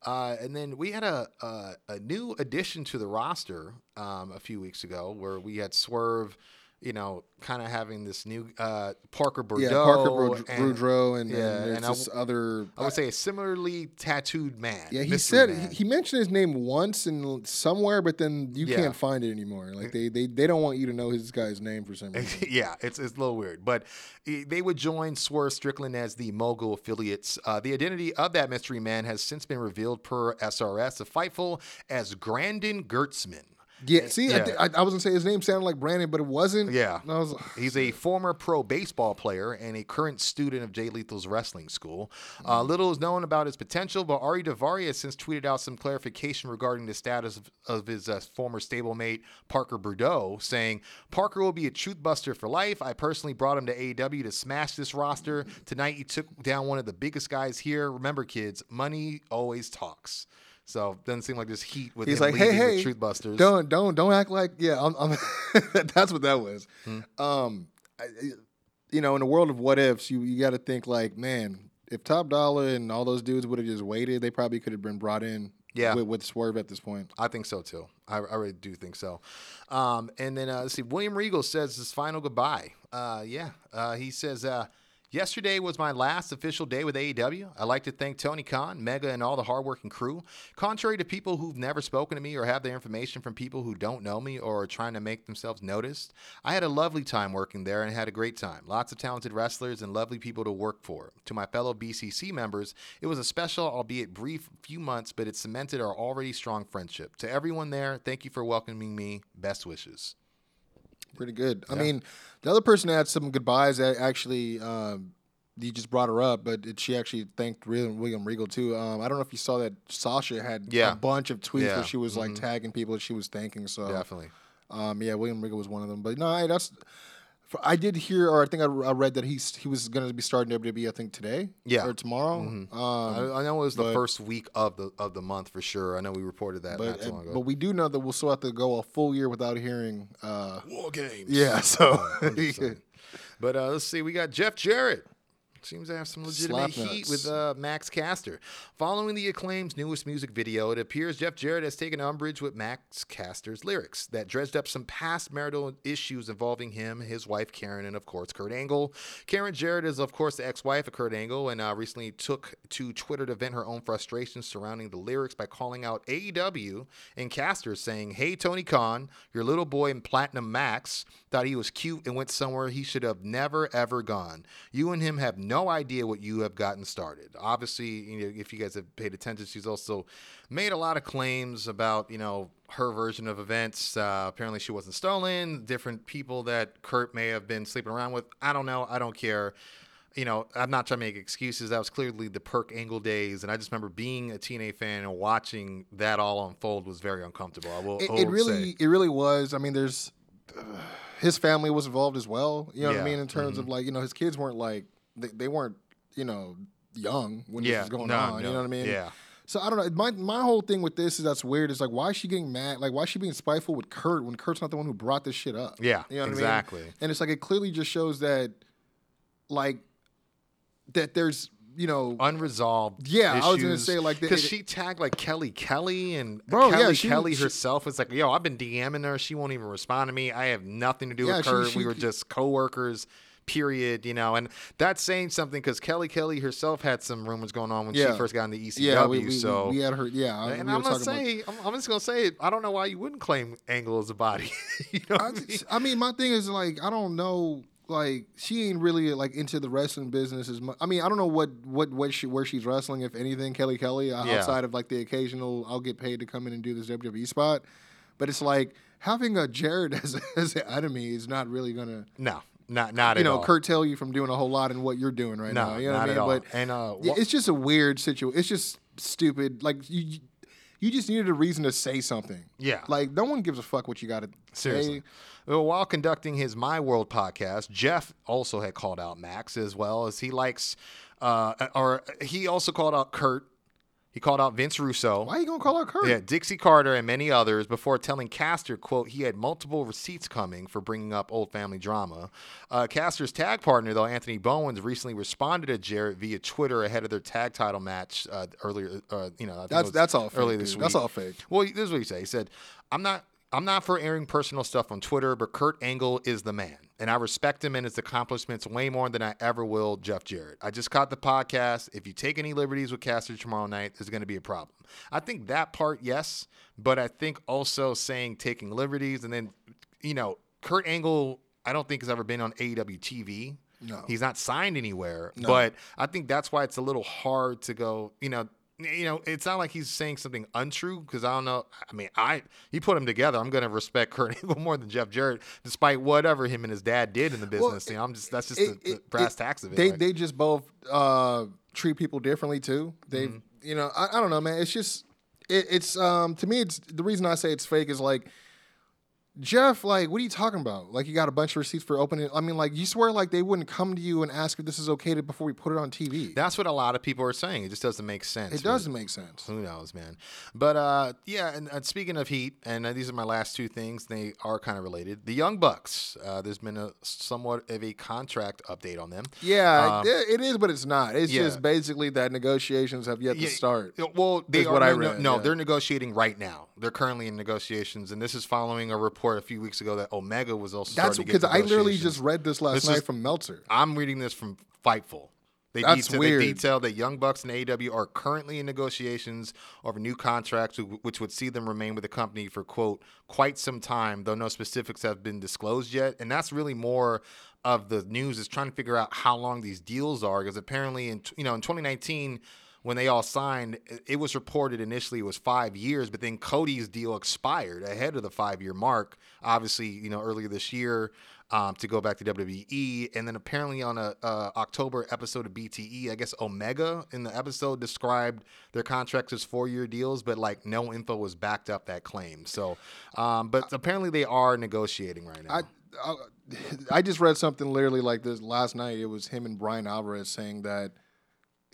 uh, and then we had a, a a new addition to the roster um, a few weeks ago, where we had Swerve, you know, kind of having this new uh, Parker Boudreaux, Yeah, Parker Bro- and- Boudreaux, and, yeah, and and I this other. I would say a similarly tattooed man. yeah, he said he, he mentioned his name once and somewhere, but then you Yeah. can't find it anymore. Like they, they they don't want you to know his guy's name for some reason. yeah, it's, it's a little weird, but they would join Swerve Strickland as the Mogul affiliates. Uh, the identity of that mystery man has since been revealed per SRS, a Fightful as Grandin Gertzman. Yeah, see, I, Yeah. thi- I, I was gonna say his name sounded like Brandon, but it wasn't. Yeah. I was, He's a former pro baseball player and a current student of Jay Lethal's wrestling school. Uh, little is known about his potential, but Ari Daivari has since tweeted out some clarification regarding the status of, of his uh, former stablemate, Parker Boudreaux, saying, Parker will be a Trustbuster for life. I personally brought him to AEW to smash this roster. Tonight, he took down one of the biggest guys here. Remember, kids, money always talks. So doesn't seem like there's heat with he's like, hey, hey, Trustbusters. don't don't don't act like yeah. I'm, I'm that's what that was. Hmm. Um, I, I- you know, in the world of what ifs, you you got to think like, man, if Top Dolla and all those dudes would have just waited, they probably could have been brought in. Yeah. with, with Swerve at this point. I think so too. I, I really do think so. Um, and then uh, let's see. William Regal says his final goodbye. Uh, yeah, uh, he says. Yesterday was my last official day with AEW. I'd like to thank Tony Khan, Megha, and all the hardworking crew. Contrary to people who've never spoken to me or have their information from people who don't know me or are trying to make themselves noticed, I had a lovely time working there and had a great time. Lots of talented wrestlers and lovely people to work for. To my fellow BCC members, it was a special, albeit brief, few months, but it cemented our already strong friendship. To everyone there, thank you for welcoming me. Best wishes. Pretty good. I mean, the other person had some goodbyes that actually. Um, you just brought her up, but it, she actually thanked William, William Regal too. Um, I don't know if you saw that Sasha had Yeah. a bunch of tweets Yeah. where she was like tagging people that she was thanking. So Definitely. Um, yeah, William Regal was one of them. But no, I, that's. For- I did hear, or I think I, I read that he's he was going to be starting WWE. I think today, Yeah. or tomorrow. Um, I, I know it was the first week of the of the month for sure. I know we reported that not but too long ago. but we do know that we'll still have to go a full year without hearing. Uh, War games. yeah, so 100%. But uh, let's see, we got Jeff Jarrett. Seems to have some legitimate Slap heat nuts. with uh, Max Caster. Following the Acclaim's newest music video, it appears Jeff Jarrett has taken umbrage with Max Caster's lyrics that dredged up some past marital issues involving him, his wife Karen, and of course Kurt Angle. Karen Jarrett is of course the ex-wife of Kurt Angle, and uh, recently took to Twitter to vent her own frustrations surrounding the lyrics by calling out AEW and Caster, saying, "Hey Tony Khan, your little boy in Platinum Max thought he was cute and went somewhere he should have never ever gone. You and him have no idea what you have gotten started. Obviously, you know, if you guys have paid attention, she's also made a lot of claims about you know her version of events. Uh, apparently, she wasn't stolen. Different people that Kurt may have been sleeping around with. I don't know. I don't care. You know, I'm not trying to make excuses. That was clearly the Perk Angle days, and I just remember being a TNA fan and watching that all unfold was very uncomfortable. I will. it, it really say. it really was. I mean, there's uh, his family was involved as well. You know what I mean? In terms Mm-hmm. of like, you know, his kids weren't like they, they weren't you know young when this was going no, on. You know what I mean? yeah. So I don't know. My my whole thing with this is that's weird. Is like why is she getting mad? Like why is she being spiteful with Kurt when Kurt's not the one who brought this shit up? Yeah, you know what exactly. I mean? And it's like it clearly just shows that like that there's you know unresolved. Yeah, I was gonna say, like, because she tagged like Kelly Kelly and Bro, yeah, Kelly she- Kelly she- herself was like, "Yo, I've been DMing her. She won't even respond to me. I have nothing to do Yeah, with her. she- we were just coworkers." Period, you know, and that's saying something because Kelly Kelly herself had some rumors going on when Yeah. she first got in the ECW. yeah we, we, so, we, had her yeah. and we I'm gonna talking about- say, I'm, I'm just gonna say, I don't know why you wouldn't claim Angle as a body. you know, I, I mean? I mean, my thing is like I don't know. Like she ain't really like into the wrestling business as much. I mean, I don't know what what what she where she's wrestling, if anything. Kelly Kelly, uh, Yeah. outside of like the occasional, I'll get paid to come in and do this WWE spot. But it's like having a Jarrett as as an enemy is not really gonna no, not not you at know all. curtail you from doing a whole lot in what you're doing right no, now. You know not what I at mean? all. But and uh, wha- it's just a weird situation. It's just stupid. Like you. you you just needed a reason to say something. Yeah. Like no one gives a fuck what you got to Seriously. say. Well, while conducting his My World podcast, Jeff also had called out Max as well as he likes, uh, or he also called out Kurt He called out Vince Russo. Why are you gonna call out Kurt? Yeah, Dixie Carter and many others before telling Caster, quote, he had multiple receipts coming for bringing up old family drama. Uh, Caster's tag partner, though, Anthony Bowens, recently responded to Jarrett via Twitter ahead of their tag title match uh, earlier, uh, you know, That's- that's all fake, earlier this dude. week. That's all fake. Well, this is what he said. He said, I'm not. I'm not for airing personal stuff on Twitter, but Kurt Angle is the man, and I respect him and his accomplishments way more than I ever will Jeff Jarrett. I just caught the podcast. If you take any liberties with Caster tomorrow night, there's going to be a problem. I think that part, yes, but I think also saying taking liberties and then, you know, Kurt Angle, I don't think has ever been on AEW TV. No. He's not signed anywhere, No. but I think that's why it's a little hard to go, you know, you know, it's not like he's saying something untrue because I don't know. I mean, I he put them together. I'm gonna respect Kurt Angle more than Jeff Jarrett, despite whatever him and his dad did in the business. you know, I'm just that's just It- the, the it- brass it- tacks of it. They like- they just both uh, treat people differently too. They Mm-hmm. you know I, I don't know man. It's just it, it's um to me it's the reason I say it's fake is like Jeff like what are you talking about? Like you got a bunch of receipts for opening. I mean like you swear like they wouldn't come to you and ask if this is okay to, before we put it on TV. that's what a lot of people are saying. It just doesn't make sense. it doesn't make sense. Who knows, man? But uh, yeah, and, and speaking of Heat, and uh, these are my last two things. They are kind of related. The Young Bucks. Uh, there's been a somewhat of a contract update on them. Yeah, Um, it, it is, but it's not. It's yeah. just basically that negotiations have yet Yeah, to start. Well, they are what I no, read, no, yeah. they're negotiating right now. They're currently in negotiations, and this is following a report a few weeks ago that Omega was also. That's starting to get because I literally just read this last This night is- from Meltzer. I'm reading this from Fightful. They, That's detail, weird. they detail that Young Bucks and AEW are currently in negotiations over new contracts, which would see them remain with the company for quote quite some time, though no specifics have been disclosed yet. And that's really more of the news is trying to figure out how long these deals are, because apparently in you know in 2019 when they all signed, it- was reported initially it was five years, but then Cody's deal expired ahead of the five year mark. Obviously, you know earlier this year um, to go back to WWE, and then apparently on a October episode of BTE, I guess Omega in the episode described their contracts as four year deals, but like no info was backed up that claim. So, um, but apparently they are negotiating right now. I I just read something literally like this last night. It was him and Bryan Alvarez saying that,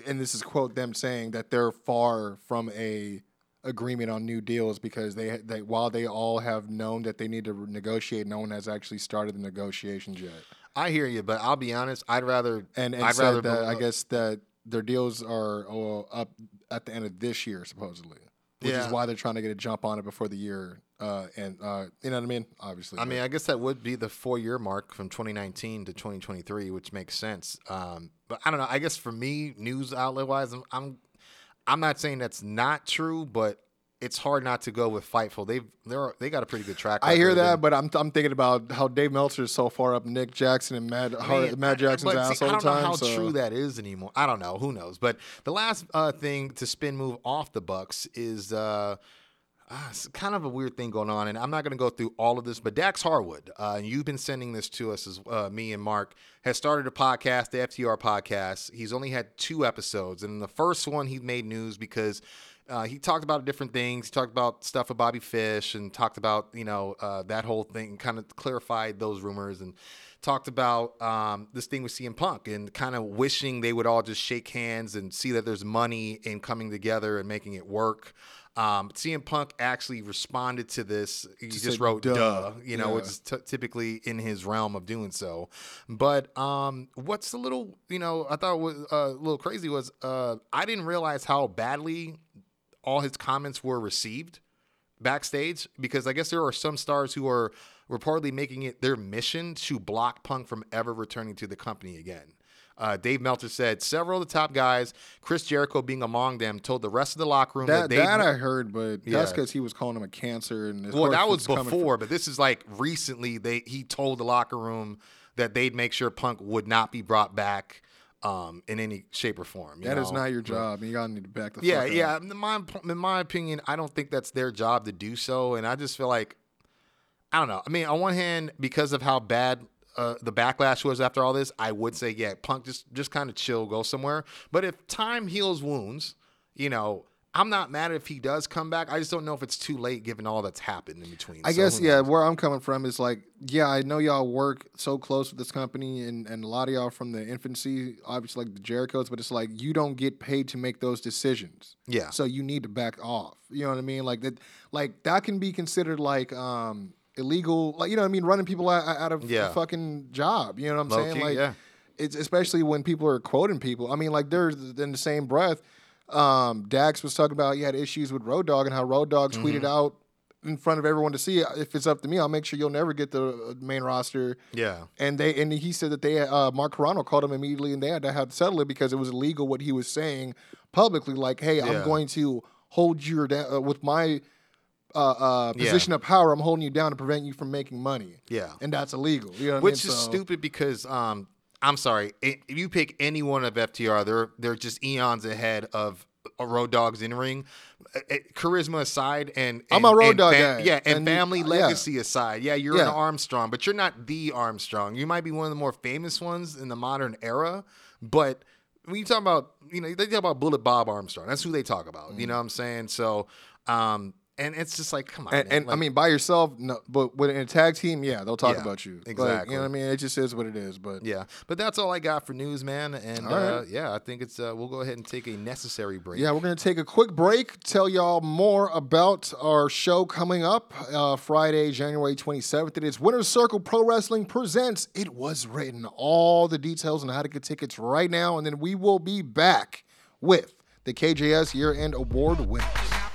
and this is quote them saying that they're far from a agreement on new deals because they they while they all have known that they need to negotiate, no one has actually started the negotiations yet. I hear you, but I'll be honest. I'd rather And and I'd rather that I guess that their deals are uh, up at the end of this year supposedly, which is why they're trying to get a jump on it before the year. Uh, and uh, you know what I mean? Obviously, I mean, I guess that would be the four year mark from 2019 to 2023, which makes sense. Um, but I don't know. I guess for me, news outlet wise, I'm, I'm I'm not saying that's not true, but it's hard not to go with Fightful. They've they're they got a pretty good track. I hear that, and- but I'm I'm thinking about how Dave Meltzer is so far up Nick Jackson and Matt I mean, Matt Jackson's but ass see, all I don't know how so. true that is anymore. I don't know. Who knows? But the last uh, thing to spin move off the Bucks is uh, uh, it's kind of a weird thing going on, and I'm not going to go through all of this. But Dax Harwood, uh, you've been sending this to us as uh, me and Mark has started a podcast, the FTR podcast. He's only had two episodes, and in the first one he made news because. Uh, he talked about different things. He talked about stuff with Bobby Fish and talked about you know uh, that whole thing. Kind of clarified those rumors and talked about um, this thing with CM Punk and kind of wishing they would all just shake hands and see that there's money in coming together and making it work. Um, CM Punk actually responded to this. He just, said, wrote "Duh." "duh," you know, Yeah. which is t- typically in his realm of doing so. But um, what's a little, you know, I thought was uh, a little crazy was uh, I didn't realize how badly all his comments were received backstage because I guess there are some stars who are reportedly making it their mission to block Punk from ever returning to the company again. Uh, Dave Meltzer said several of the top guys, Chris Jericho being among them, told the rest of the locker room that, That they that I heard, but that's because he was calling him a cancer. And well, that was coming from- before, but this is like recently. They he told the locker room that they'd make sure Punk would not be brought back um, in any shape or form. you That is know? not your job. You gotta need to back the Yeah, fuck up. yeah. In my in my opinion, I don't think that's their job to do so, and I just feel like I don't know. I mean, on one hand, because of how bad uh, the backlash was after all this, I would say, yeah, Punk just just kind of chill, go somewhere. But if time heals wounds, you know. I'm not mad if he does come back. I just don't know if it's too late given all that's happened in between. I So guess yeah. knows? Where I'm coming from is like, yeah, I know y'all work so close with this company, and and a lot of y'all from the infancy, obviously like the Jerichos, but it's like you don't get paid to make those decisions. Yeah. So you need to back off. You know what I mean? Like that, like that can be considered like um illegal. Like you know what I mean? Running people out, out of Yeah. fucking job. You know what I'm Low saying? key, like, yeah. it's especially when people are quoting people. I mean, like there's in the same breath. Um, Dax was talking about he had issues with Road Dog and how Road Dog tweeted Mm-hmm. out in front of everyone to see. If it's up to me, I'll make sure you'll never get the uh, main roster. Yeah. And they and he said that they uh, Mark Carrano called him immediately and they had to have to settle it because it was illegal what he was saying publicly. Like, hey, Yeah. I'm going to hold you down uh, with my uh, uh, Yeah. position of power. I'm holding you down to prevent you from making money. Yeah. and that's illegal. You know what I Which mean? is So- stupid because um, I'm sorry. If you pick any one of FTR, they're they're just eons ahead of a Road Dogs in ring. Charisma aside, and, I'm a Road and fam- guy, yeah, and, and, family yeah. legacy aside, yeah, you're Yeah. an Armstrong, but you're not the Armstrong. You might be one of the more famous ones in the modern era, but when you talk about, you know, they talk about Bullet Bob Armstrong. That's who they talk about. You know what I'm saying? So, um, and it's just like, come on. And, and I mean, by yourself, no. But when in a tag team, yeah, they'll talk Yeah, about you. Like, exactly. you know what I mean? It just is what it is. But Yeah, but that's all I got for news, man. And uh, right. yeah, I think it's uh, we'll go ahead and take a necessary break. Yeah, we're going to take a quick break, tell y'all more about our show coming up uh, Friday, January 27th. It is Winner's Circle Pro Wrestling presents It Was Written. All the details on how to get tickets right now. And then we will be back with the KJS Year End Award winners.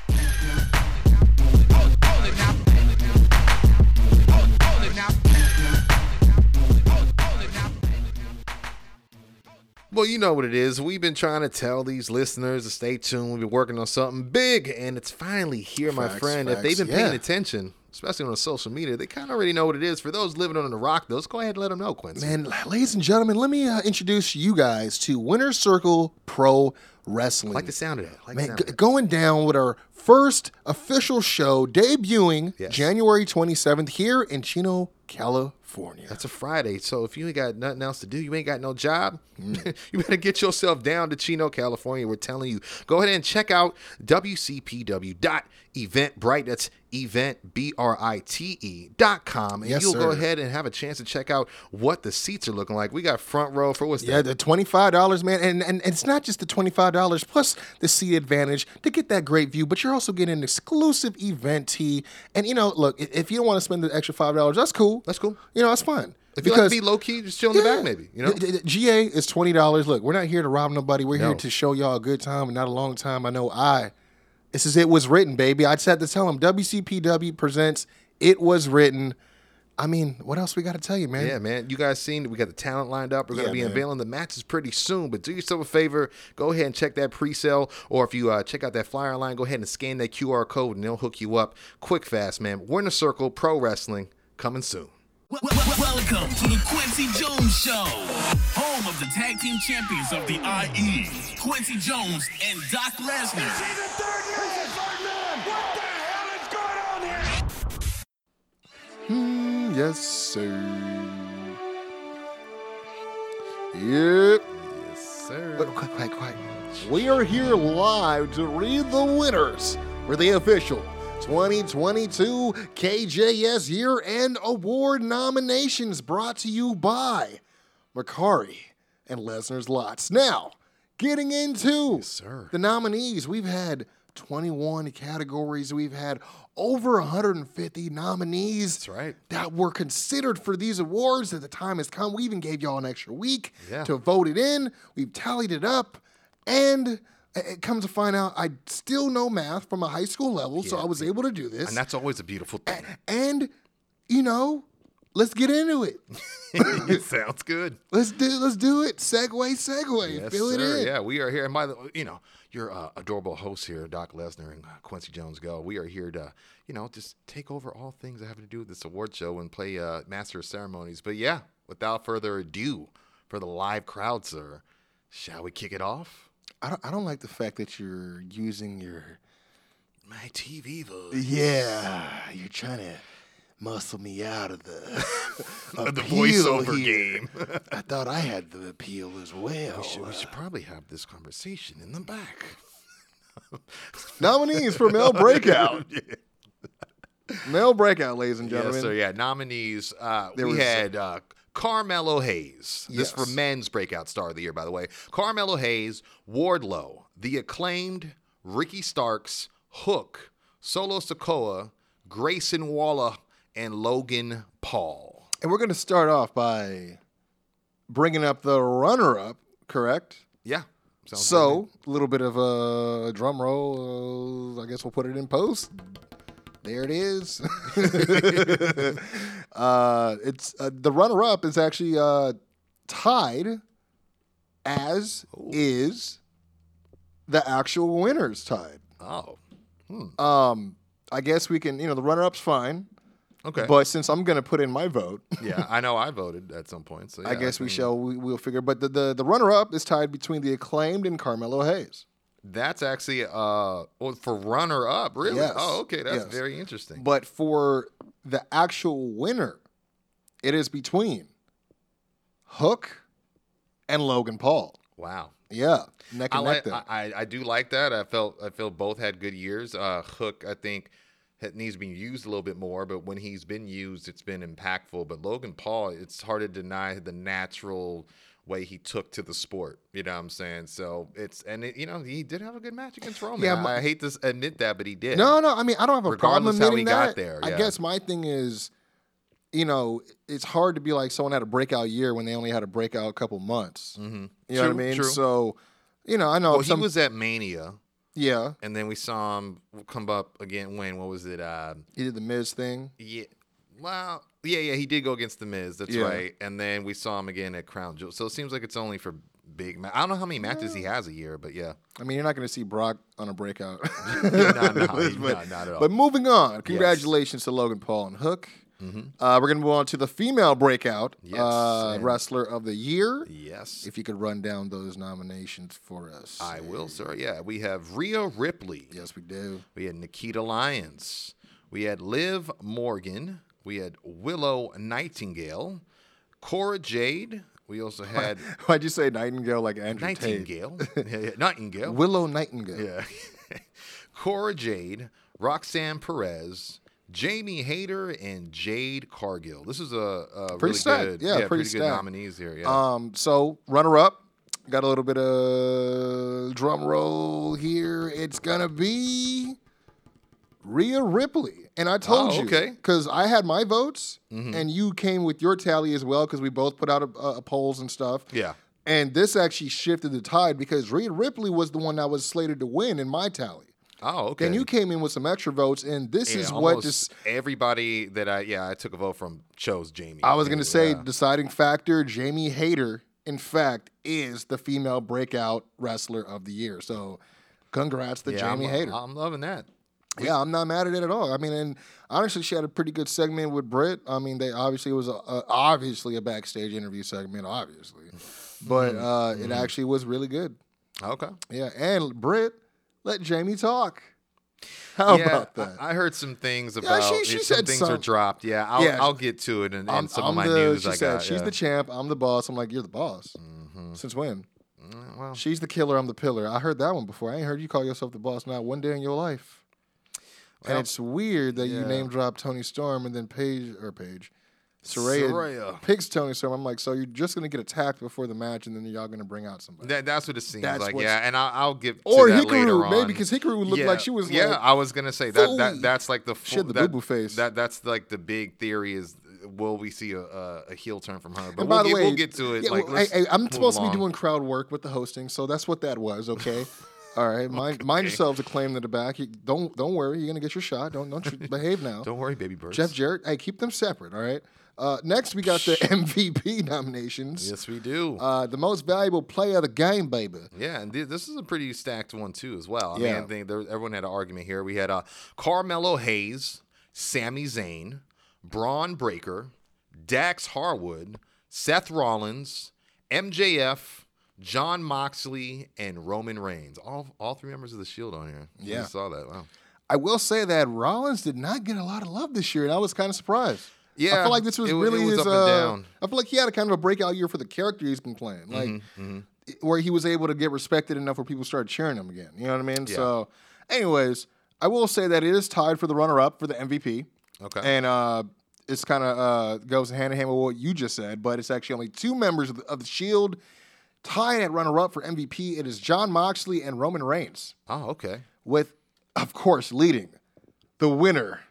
Well, you know what it is. We've been trying to tell these listeners to stay tuned. We've been working on something big, and it's finally here, my Facts, friend. if they've facts, been paying attention, especially on social media, they kind of already know what it is. For those living under the rock, those go ahead and let them know, Quincy. Man, ladies and gentlemen, let me uh, introduce you guys to Winner's Circle Pro Wrestling. I like the sound of that. Like Man, g- going down with our first official show debuting Yes. January 27th here in Chino, California. That's a Friday, so if you ain't got nothing else to do, you ain't got no job, Mm. you better get yourself down to Chino, California. We're telling you, go ahead and check out wcpw.eventbrite. That's event b r i t e dot com, and Yes, you'll go ahead and have a chance to check out what the seats are looking like. We got front row for what's yeah, that? the twenty-five dollars, man, and, and and it's not just the twenty-five dollars plus the seat advantage to get that great view, but you're also getting an exclusive event tee. And you know, look, if you don't want to spend the extra five dollars, that's cool. That's cool. You know, that's fine. If you like to be low key, just chill in the back, maybe. You know, The- the- the GA is twenty dollars. Look, we're not here to rob nobody. We're No. here to show y'all a good time and not a long time. I know I. This is it was written, baby. I just had to tell them. WCPW presents It Was Written. I mean, what else we got to tell you, man? Yeah, man. You guys seen we got the talent lined up. We're gonna Yeah, be man. unveiling the matches pretty soon. But do yourself a favor, go ahead and check that pre-sale, or if you uh, check out that flyer line, go ahead and scan that QR code, and they'll hook you up quick, fast, man. Winner's Circle, pro wrestling coming soon. Wel- wel- Welcome to the Quincy Jones Show, home of the tag team champions of the IE, Quincy Jones and Doc Lesnar. Mm, yes, sir. Yep. Yes, sir. But quick, quick, quick. We are here live to read the winners for the official 2022 KJS Year End Award nominations brought to you by Macari and Lesnar's Lots. Now, getting into sir. the nominees, we've had 21 categories. We've had over 150 nominees That's right. that were considered for these awards. That the time has come. We even gave y'all an extra week Yeah. to vote it in. We've tallied it up, and it comes to find out I still know math from a high school level, so I was able to do this. And that's always a beautiful thing. and you know, let's get into it. it sounds good. Let's do let's do it. Segue, segue. Yes, Fill it sir. in. Yeah, we are here. And by the you know, your uh, adorable host here, Doc Lesnar and uh, Quincy Jones Go. We are here to, you know, just take over all things that have to do with this award show and play uh, master of ceremonies. But yeah, without further ado, for the live crowd, sir, shall we kick it off? I don't I don't like the fact that you're using your My TV voice. Yeah, you're trying to muscle me out of the The voiceover here. game. I thought I had the appeal as well. We should, we should probably have this conversation in the back. Nominees for male breakout. Male breakout, ladies and Yeah, gentlemen. so yeah, nominees. Uh, There we was- had uh, Carmelo Hayes. This for Yes. men's breakout star of the year, by the way. Carmelo Hayes, Wardlow, the acclaimed Ricky Starks, Hook, Solo Sikoa, Grayson Waller, and Logan Paul. And we're going to start off by bringing up the runner-up, correct? Yeah. sounds good to me. So, a little bit of a drum roll. Uh, I guess we'll put it in post. There it is. uh, it's uh, the runner-up is actually uh, tied, as is the actual winners tied. oh, Um, I guess we can. You know, the runner-up's fine, okay. but since I'm going to put in my vote, yeah, I know I voted at some point. So I yeah, guess we can- shall. We, we'll figure. But the, the the runner-up is tied between the acclaimed and Carmelo Hayes. That's actually uh for runner up, really. Yes, Oh, okay, that's yes. very interesting. But for the actual winner, it is between Hook and Logan Paul. wow. Yeah, neck I and like. neck there. I, I- I do like that. I felt. I felt both had good years. Uh, Hook, I think, needs to be used a little bit more. But when he's been used, it's been impactful. But Logan Paul, it's hard to deny the natural way he took to the sport. You know what I'm saying? So it's and it, you know he did have a good match against Roman. Yeah, I, my- I hate to admit that, but he did. No, no. I mean, I don't have a problem Regardless how admitting he got that. there, I guess my thing is, you know, it's hard to be like someone had a breakout year when they only had a breakout a couple months. hmm You know what I mean? true. So, you know, I know Well, some. he was at Mania, yeah, and then we saw him come up again. When what was it? Uh, he did the Miz thing. Yeah. Well, yeah, yeah, he did go against the Miz. That's Yeah. right. And then we saw him again at Crown Jewel. So it seems like it's only for big. Ma- I don't know how many matches he has a year, but yeah. I mean, you're not going to see Brock on a breakout. no, no, but, not, not at all. but moving on, congratulations to Logan Paul and Hook. Uh, we're going to move on to the female breakout Mm-hmm. Yes, uh, wrestler of the year. yes, If you could run down those nominations for us. I will, sir. Yeah, we have Rhea Ripley. Yes, we do. We had Nikita Lyons. We had Liv Morgan. We had Willow Nightingale. Cora Jade. We also had Why'd you say Nightingale like Andrew Tate? Nightingale. Yeah, yeah, Nightingale. Willow Nightingale. Yeah. Cora Jade, Roxanne Perez, Jamie Hayter, and Jade Cargill. This is a, a Pretty really stacked. good, Yeah, pretty pretty, good nominees here. Yeah. Um, so runner up, got a little bit of drum roll here. It's gonna be Rhea Ripley, and I told Oh, you okay. because I had my votes, Mm-hmm. and you came with your tally as well because we both put out a, a, a polls and stuff. yeah. And this actually shifted the tide because Rhea Ripley was the one that was slated to win in my tally. Oh, okay. Then you came in with some extra votes, and this Yeah, is what this. everybody that I yeah I took a vote from chose Jamie. I was going to say, yeah. deciding factor, Jamie Hayter, in fact, is the female breakout wrestler of the year. So, congrats to yeah, Jamie I'm, Hayter. I'm loving that. Yeah, I'm not mad at it at all. I mean, and honestly, she had a pretty good segment with Britt. I mean, they obviously it was a, a, obviously a backstage interview segment, obviously, but Mm-hmm. uh, it actually was really good. Okay. Yeah, and Britt let Jamie talk. How yeah, about that? I, heard some things Yeah, about she- she some things some- are dropped. Yeah, I'll, Yeah. I'll get to it in, in some I'm of my the- news she I said, got. She's yeah. the champ. I'm the boss. I'm like, you're the boss. Mm-hmm. Since when? Mm, well, She's the killer. I'm the pillar. I heard that one before. I ain't heard you call yourself the boss not one day in your life. And it's weird that you yeah. name drop Toni Storm and then Paige or Paige, Saraya, Saraya. picks Toni Storm. I'm like, so you're just gonna get attacked before the match, and then y'all gonna bring out somebody. That, that's what it seems That's like, what's- yeah. And I'll, I'll or to that later Hikaru, on. maybe because Hikaru looked like she was yeah. like, I was gonna say that, fully- that that's like the She had the that, boo-boo face. That that's like the big theory is will we see a, a, a heel turn from her? But And we'll by the get, way, we'll get to it. yeah, like, well, let's hey, hey, I'm move supposed to along. be doing crowd work with the hosting, so that's what that was. Okay. All right, mind, mind yourselves a claim the back. You, don't don't worry, you're gonna get your shot. Don't don't behave now. Don't worry, baby birds. Jeff Jarrett, hey, keep them separate. All right. Uh, next, we got the MVP nominations. Yes, we do. Uh, the most valuable player of the game, baby. Yeah, and th- this is a pretty stacked one too, as well. I Yeah. mean, I think there, everyone had an argument here. We had uh, Carmelo Hayes, Sami Zayn, Bron Breakker, Dax Harwood, Seth Rollins, MJF, Jon Moxley, and Roman Reigns. All all three members of the Shield on here. Yeah. saw that. Wow. I will say that Rollins did not get a lot of love this year, and I was kind of surprised. Yeah, I feel like this was it really it was his. up and uh, down. I feel like he had a kind of a breakout year for the character he's been playing. Like, Mm-hmm, where he was able to get respected enough where people started cheering him again. You know what I mean? Yeah. So, anyways, I will say that it is tied for the runner-up for the MVP. Okay. And uh, it's kind of uh, goes hand in hand with what you just said, but it's actually only two members of the, of the Shield tied at runner-up for MVP. It is Jon Moxley and Roman Reigns, oh, okay. with, of course, leading the winner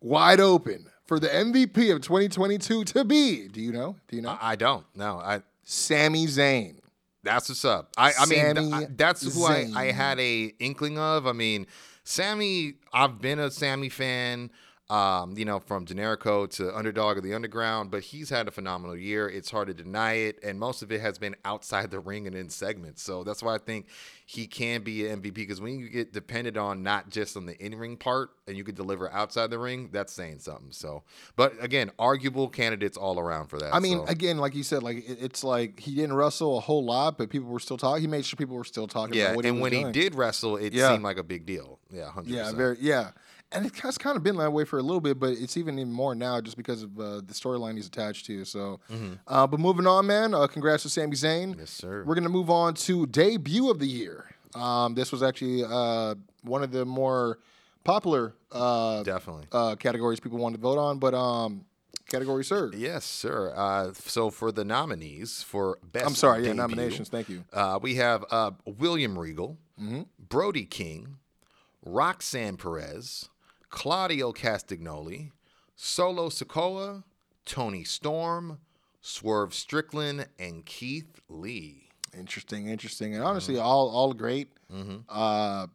wide open for the MVP of 2022 to be. Do you know? Do you know? I, I don't. No, I. Sami Zayn. That's what's up. I, I mean, th- I- that's who I, I had a inkling of. I mean, Sami. I've been a Sami fan. Um, you know, from Generico to Underdog of the Underground, but he's had a phenomenal year. It's hard to deny it, and most of it has been outside the ring and in segments. So that's why I think he can be an MVP. Because when you get dependent on not just on the in-ring part, and you could deliver outside the ring, that's saying something. So, but again, arguable candidates all around for that. I mean, so. again, like you said, like it's like he didn't wrestle a whole lot, but people were still talking. He made sure people were still talking yeah, about what he and was when doing. he did wrestle, it Yeah. seemed like a big deal. Yeah, hundred Yeah, percent. very yeah. And it has kind of been that way for a little bit, but it's even even more now just because of uh, the storyline he's attached to. So, uh, but moving on, man. Uh, congrats to Sami Zayn. Mm-hmm. Yes, sir. We're gonna move on to debut of the year. Um, this was actually uh, one of the more popular uh, Definitely. uh, categories people wanted to vote on, but um, category sir. Yes, sir. Uh, so for the nominees for best, I'm sorry, yeah, nominations. Thank you. Uh, we have uh, William Regal, Mm-hmm. Brody King, Roxanne Perez, Claudio Castagnoli, Solo Sikoa, Toni Storm, Swerve Strickland, and Keith Lee. Interesting, interesting, and honestly, Mm-hmm. all all great. Uh,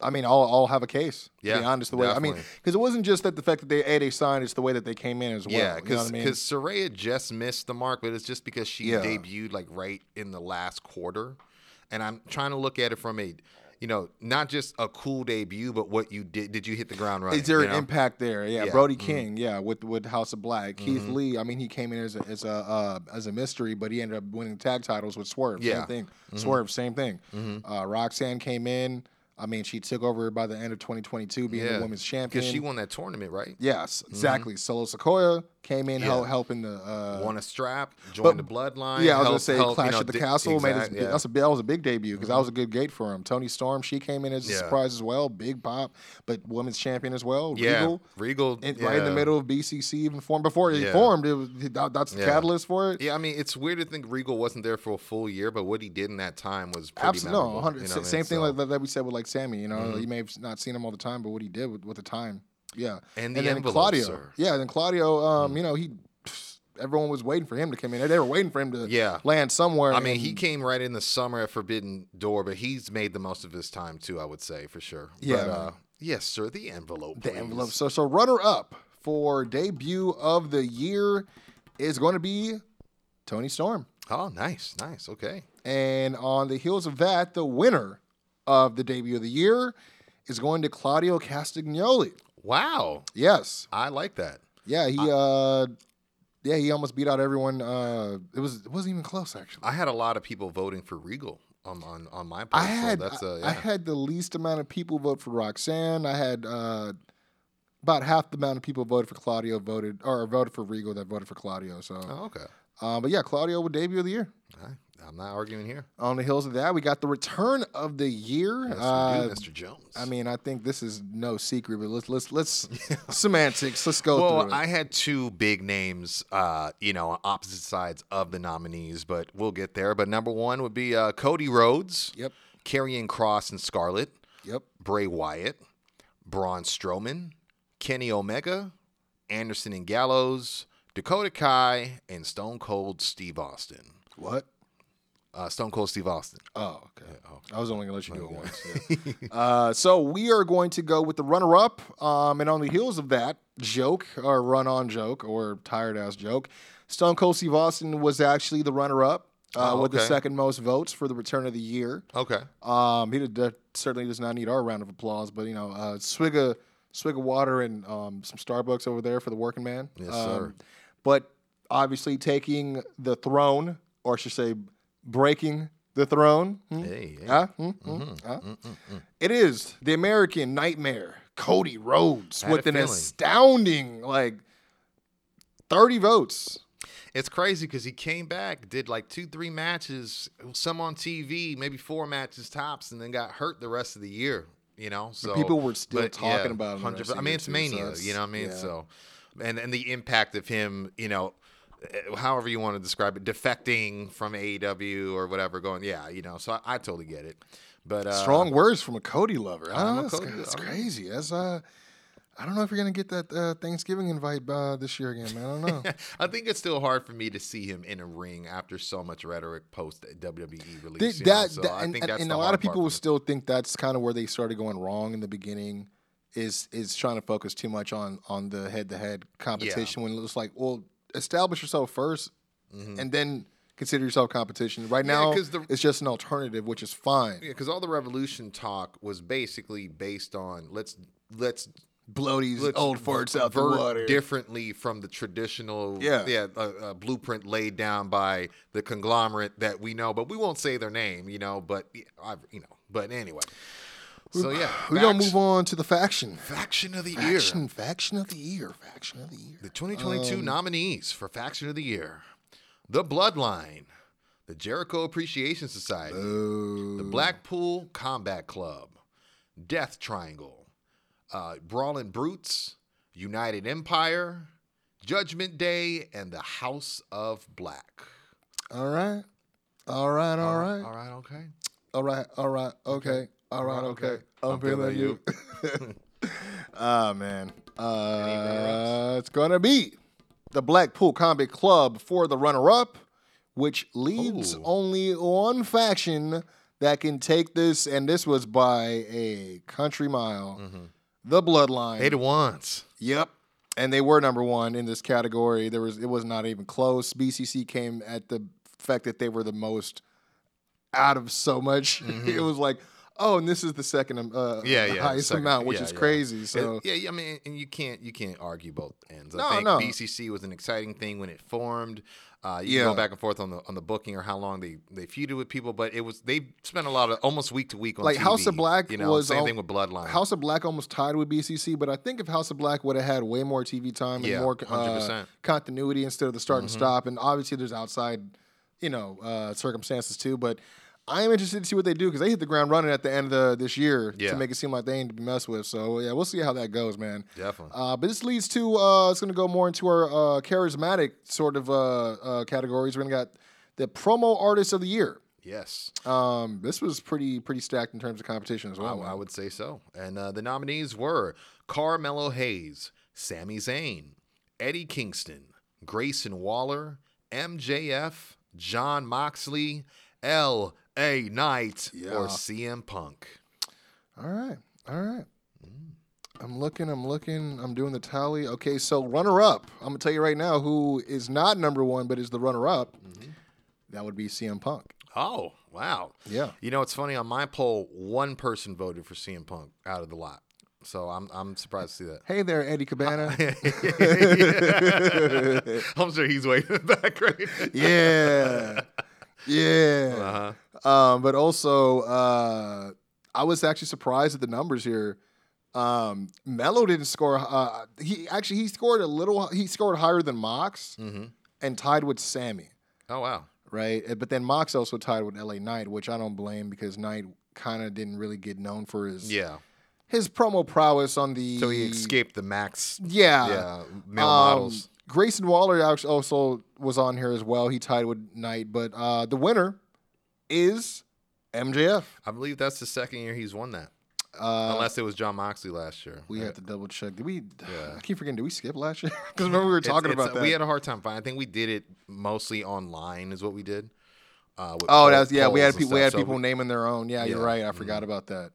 I mean, all all have a case. To Yeah, be honest, the way I mean, because it wasn't just that the fact that they a they signed; it's the way that they came in as well. Yeah, you know because I mean? Saraya just missed the mark, but it's just because she Yeah. debuted like right in the last quarter, and I'm trying to look at it from a, you know, not just a cool debut, but what you did. Did you hit the ground running? Is there you an know? impact there? Yeah, Yeah, Brody mhm. King, yeah, with with House of Black. Keith Lee, I mean, he came in as a as a uh, as a mystery, but he ended up winning tag titles with Swerve. Yeah. Same thing. Swerve, same thing. Uh, Roxanne came in. I mean, she took over by the end of 2022, being the women's champion. because she won that tournament, right? Yes, exactly. Solo Sikoa came in Yeah. helping the uh, Won a strap, joined but- the bloodline. Yeah, I was gonna helped- say you Clash know, at the di- Castle made his, yeah. that's a that was a big debut because that was a good gate for him. Toni Storm, she came in as a Yeah. surprise as well, big pop, but women's champion as well. yeah, Regal, Regal, in, right in the middle of BCC even formed before he Yeah. formed. It was that, that's the catalyst for it. Yeah, I mean, it's weird to think Regal wasn't there for a full year, but what he did in that time was pretty Absolutely, no, memorable, 100, you know sa- what I mean? same thing So- Mm-hmm. like that we said with like Sami. You know, you may have not seen him all the time, but what he did with, with the time, yeah. And the then envelope, Claudio, yeah, and then Claudio, um, you know, he. Everyone was waiting for him to come in. They were waiting for him to Yeah. land somewhere. I mean, he came right in the summer at Forbidden Door, but he's made the most of his time too. I would say for sure. Yeah, But, uh, yes, sir. The envelope. the please. envelope. So, so runner up for debut of the year is going to be Toni Storm, Oh, nice, nice. Okay. and on the heels of that, the winner of the debut of the year is going to Claudio Castagnoli. Wow, Yes, I like that. yeah, he uh, yeah, he almost beat out everyone. Uh, it was it wasn't even close actually. I had a lot of people voting for Regal on on, on my part. I had so that's uh, I, yeah. I had the least amount of people vote for Roxanne. I had uh, about half the amount of people voted for Claudio voted or voted for Regal that voted for Claudio. So, oh, okay. um, but yeah, Claudio with debut of the year. All right. I'm not arguing here. On the heels of that, we got the return of the year. Yes, Uh, do, Mr. Jones. I mean, I think this is no secret, but let's let's let's semantics. Let's go well, through it. I had two big names, uh, you know, on opposite sides of the nominees, but we'll get there. But number one would be uh, Cody Rhodes, Yep. Karrion Kross and Scarlett, yep. Bray Wyatt, Braun Strowman, Kenny Omega, Anderson and Gallows, Dakota Kai, and Stone Cold Steve Austin. What? Uh, Stone Cold Steve Austin. Oh, okay. I was only gonna let you do it once. yeah. uh, so we are going to go with the runner-up, um, and on the heels of that joke or run-on joke or tired-ass joke, Stone Cold Steve Austin was actually the runner-up uh, Oh, with the second most votes for the return of the year. Okay. Um, he did, certainly does not need our round of applause, but you know, uh, swig of swig of water and um, some Starbucks over there for the working man. Yes, um, sir. But obviously, taking the throne, or I should say, breaking the throne. hmm? Hey, hey. Huh? Hmm? Hmm? Huh? It is the American Nightmare, Cody Rhodes, with an feeling. astounding like thirty votes. It's crazy because he came back, did like two, three matches, some on TV, maybe four matches tops, and then got hurt the rest of the year. You know, so people were still but, talking about him 100. rest of I mean, it's so mania. it's- you know what I mean? yeah. So, and and the impact of him, you know, however you want to describe it, defecting from AEW or whatever, going, yeah, you know. So I, I totally get it. But uh, Strong words from a Cody lover. Huh? a That's, Cody that's lover. crazy. That's uh, I don't know if you're gonna get that uh, Thanksgiving invite uh, this year again, man. I don't know. I think it's still hard for me to see him in a ring after so much rhetoric post WWE release. Th- that, So that- I and, think and- that's and a lot of people will still think that's kind of where they started going wrong in the beginning. Is is trying to focus too much on on the head to head competition when it looks like, well, establish yourself 1st and then consider yourself competition. Right Mm-hmm. Yeah, the- it's just an alternative, which is fine. Yeah, because all the revolution talk was basically based on let's let's Blow these let's old farts out the water. differently from the traditional Yeah. yeah uh, uh, blueprint laid down by the conglomerate that we know, but we won't say their name, you know. But I've, you know, but anyway. So yeah, We're gonna move on to the faction. Faction of the year. Faction, faction of the year, faction of the year. The 2022 Um, nominees for Faction of the Year The Bloodline, the Jericho Appreciation Society, the Blackpool Combat Club, Death Triangle, uh, Brawling Brutes, United Empire, Judgment Day, and the House of Black. All right, all right, all right, All right, okay. all right, all right, okay, all right, okay. I'm feeling you. Ah man, uh, it's gonna be the Blackpool Combat Club for the runner-up, which leaves Ooh. only one faction that can take this, and this was by a country mile. The Bloodline. Eight at once. Yep. And they were number one in this category. There was it was not even close. BCC came at the fact that they were the most out of so much. it was like, oh, and this is the second um, uh. Yeah, the yeah. highest second- amount, which yeah, is yeah. crazy. So yeah, yeah, I mean, and you can't you can't argue both ends. I No, think no. BCC was an exciting thing when it formed. Uh, you Yeah. can go back and forth on the on the booking or how long they they feuded with people, but it was they spent a lot of almost week to week on like TV, House of Black You know, was same al- thing with Bloodline. House of Black almost tied with BCC, but I think if House of Black would have had way more TV time and Yeah, more uh, continuity instead of the start and Mm-hmm. stop, and obviously there's outside, you know, uh, circumstances too. But I am interested to see what they do because they hit the ground running at the end of the, this year Yeah. to make it seem like they ain't to be messed with. So yeah, we'll see how that goes, man. Definitely. Uh, but this leads to uh, it's going to go more into our uh, charismatic sort of uh, uh, categories. We're going to got the promo artist of the year. yes, Um, this was pretty pretty stacked in terms of competition as well. I man. would say so. And uh, the nominees were Carmelo Hayes, Sami Zayn, Eddie Kingston, Grayson Waller, MJF, Jon Moxley, L.A. Knight, Yeah. or CM Punk. All right, all right. I'm looking, I'm looking, I'm doing the tally. Okay, so runner up. I'm gonna tell you right now who is not number one, but is the runner up. Mm-hmm. That would be CM Punk. Oh, wow. Yeah. You know, it's funny. On my poll, one person voted for CM Punk out of the lot. So I'm I'm surprised to see that. Hey there, Eddie Cabana. I'm sure he's waiting in the back right now. yeah, yeah. Uh-huh. Um, but also, uh, I was actually surprised at the numbers here. Um, Melo didn't score. Uh, he actually he scored a little. He scored higher than Mox Mm-hmm. and tied with Sami. Oh, wow. right? Uh, But then Mox also tied with LA Knight, which I don't blame because Knight kind of didn't really get known for his Yeah. his promo prowess on the. So he escaped the max Yeah. yeah, male Um, models. Grayson Waller also was on here as well. He tied with Knight, but uh, the winner is MJF. I believe that's the second year he's won that. Uh, Unless it was Jon Moxley last year. we right? have to double check. Did we? Yeah. I keep forgetting. Did we skip last year? Because remember we were talking it's- about that. We had a hard time finding. I think we did it mostly online, is what we did. Uh, with Oh, poll- that's yeah. We had people. We had. So people naming their own. Yeah, you're right. I forgot about that.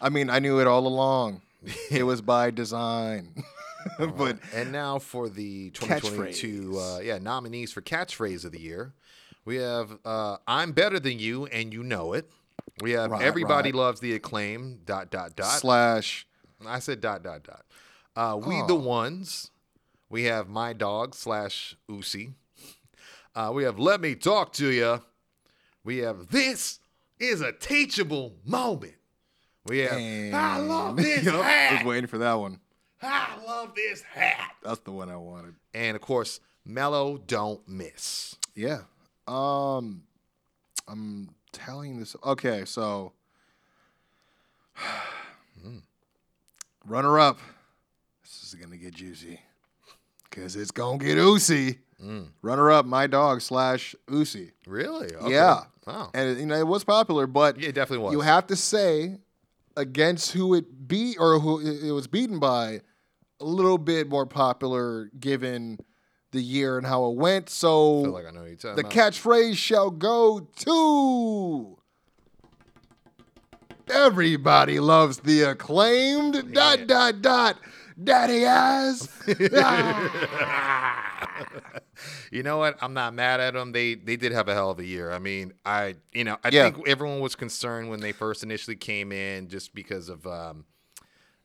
I mean, I knew it all along. it was by design. but And now for the 2022 uh, yeah nominees for catchphrase of the year, we have uh, "I'm better than you and you know it." We have Right, "Everybody right. loves the acclaim." Dot dot dot. slash I said dot dot dot. Uh, we the ones. We have my dog slash Usi. Uh, we have let me talk to you. We have this is a teachable moment. We have I love this Yup, I was waiting for that one. I love this hat. That's the one I wanted. And of course, Melo don't miss. Yeah. Um, I'm telling this. Okay, so runner up. This is gonna get juicy because it's gonna get Usi. Runner up, my dog slash Usi. Really? Okay. Yeah. Wow. And you know it was popular, but Yeah, it definitely was. you have to say against who it beat or who it was beaten by, a little bit more popular given the year and how it went. So I feel like I know you're the about. catchphrase shall go to. Everybody loves the acclaimed dot dot dot daddy ass. You know what? I'm not mad at them. They they did have a hell of a year. I mean, I you know I Yeah. think everyone was concerned when they first initially came in just because of um,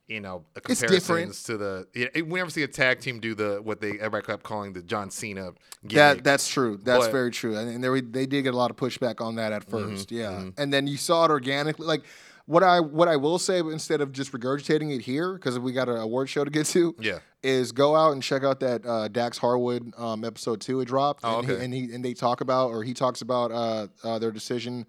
you know comparisons to the. Yeah, we never see a tag team do the what they everybody kept calling the John Cena. That that's true. That's But- very true. And, and there, they did get a lot of pushback on that at Mm-hmm, 1st yeah. And then you saw it organically. Like what I what I will say instead of just regurgitating it here because we got an award show to get to. Yeah. Is go out and check out that uh, Dax Harwood um, episode two it dropped. Oh, and, he, okay. and he and they talk about or he talks about uh, uh, their decision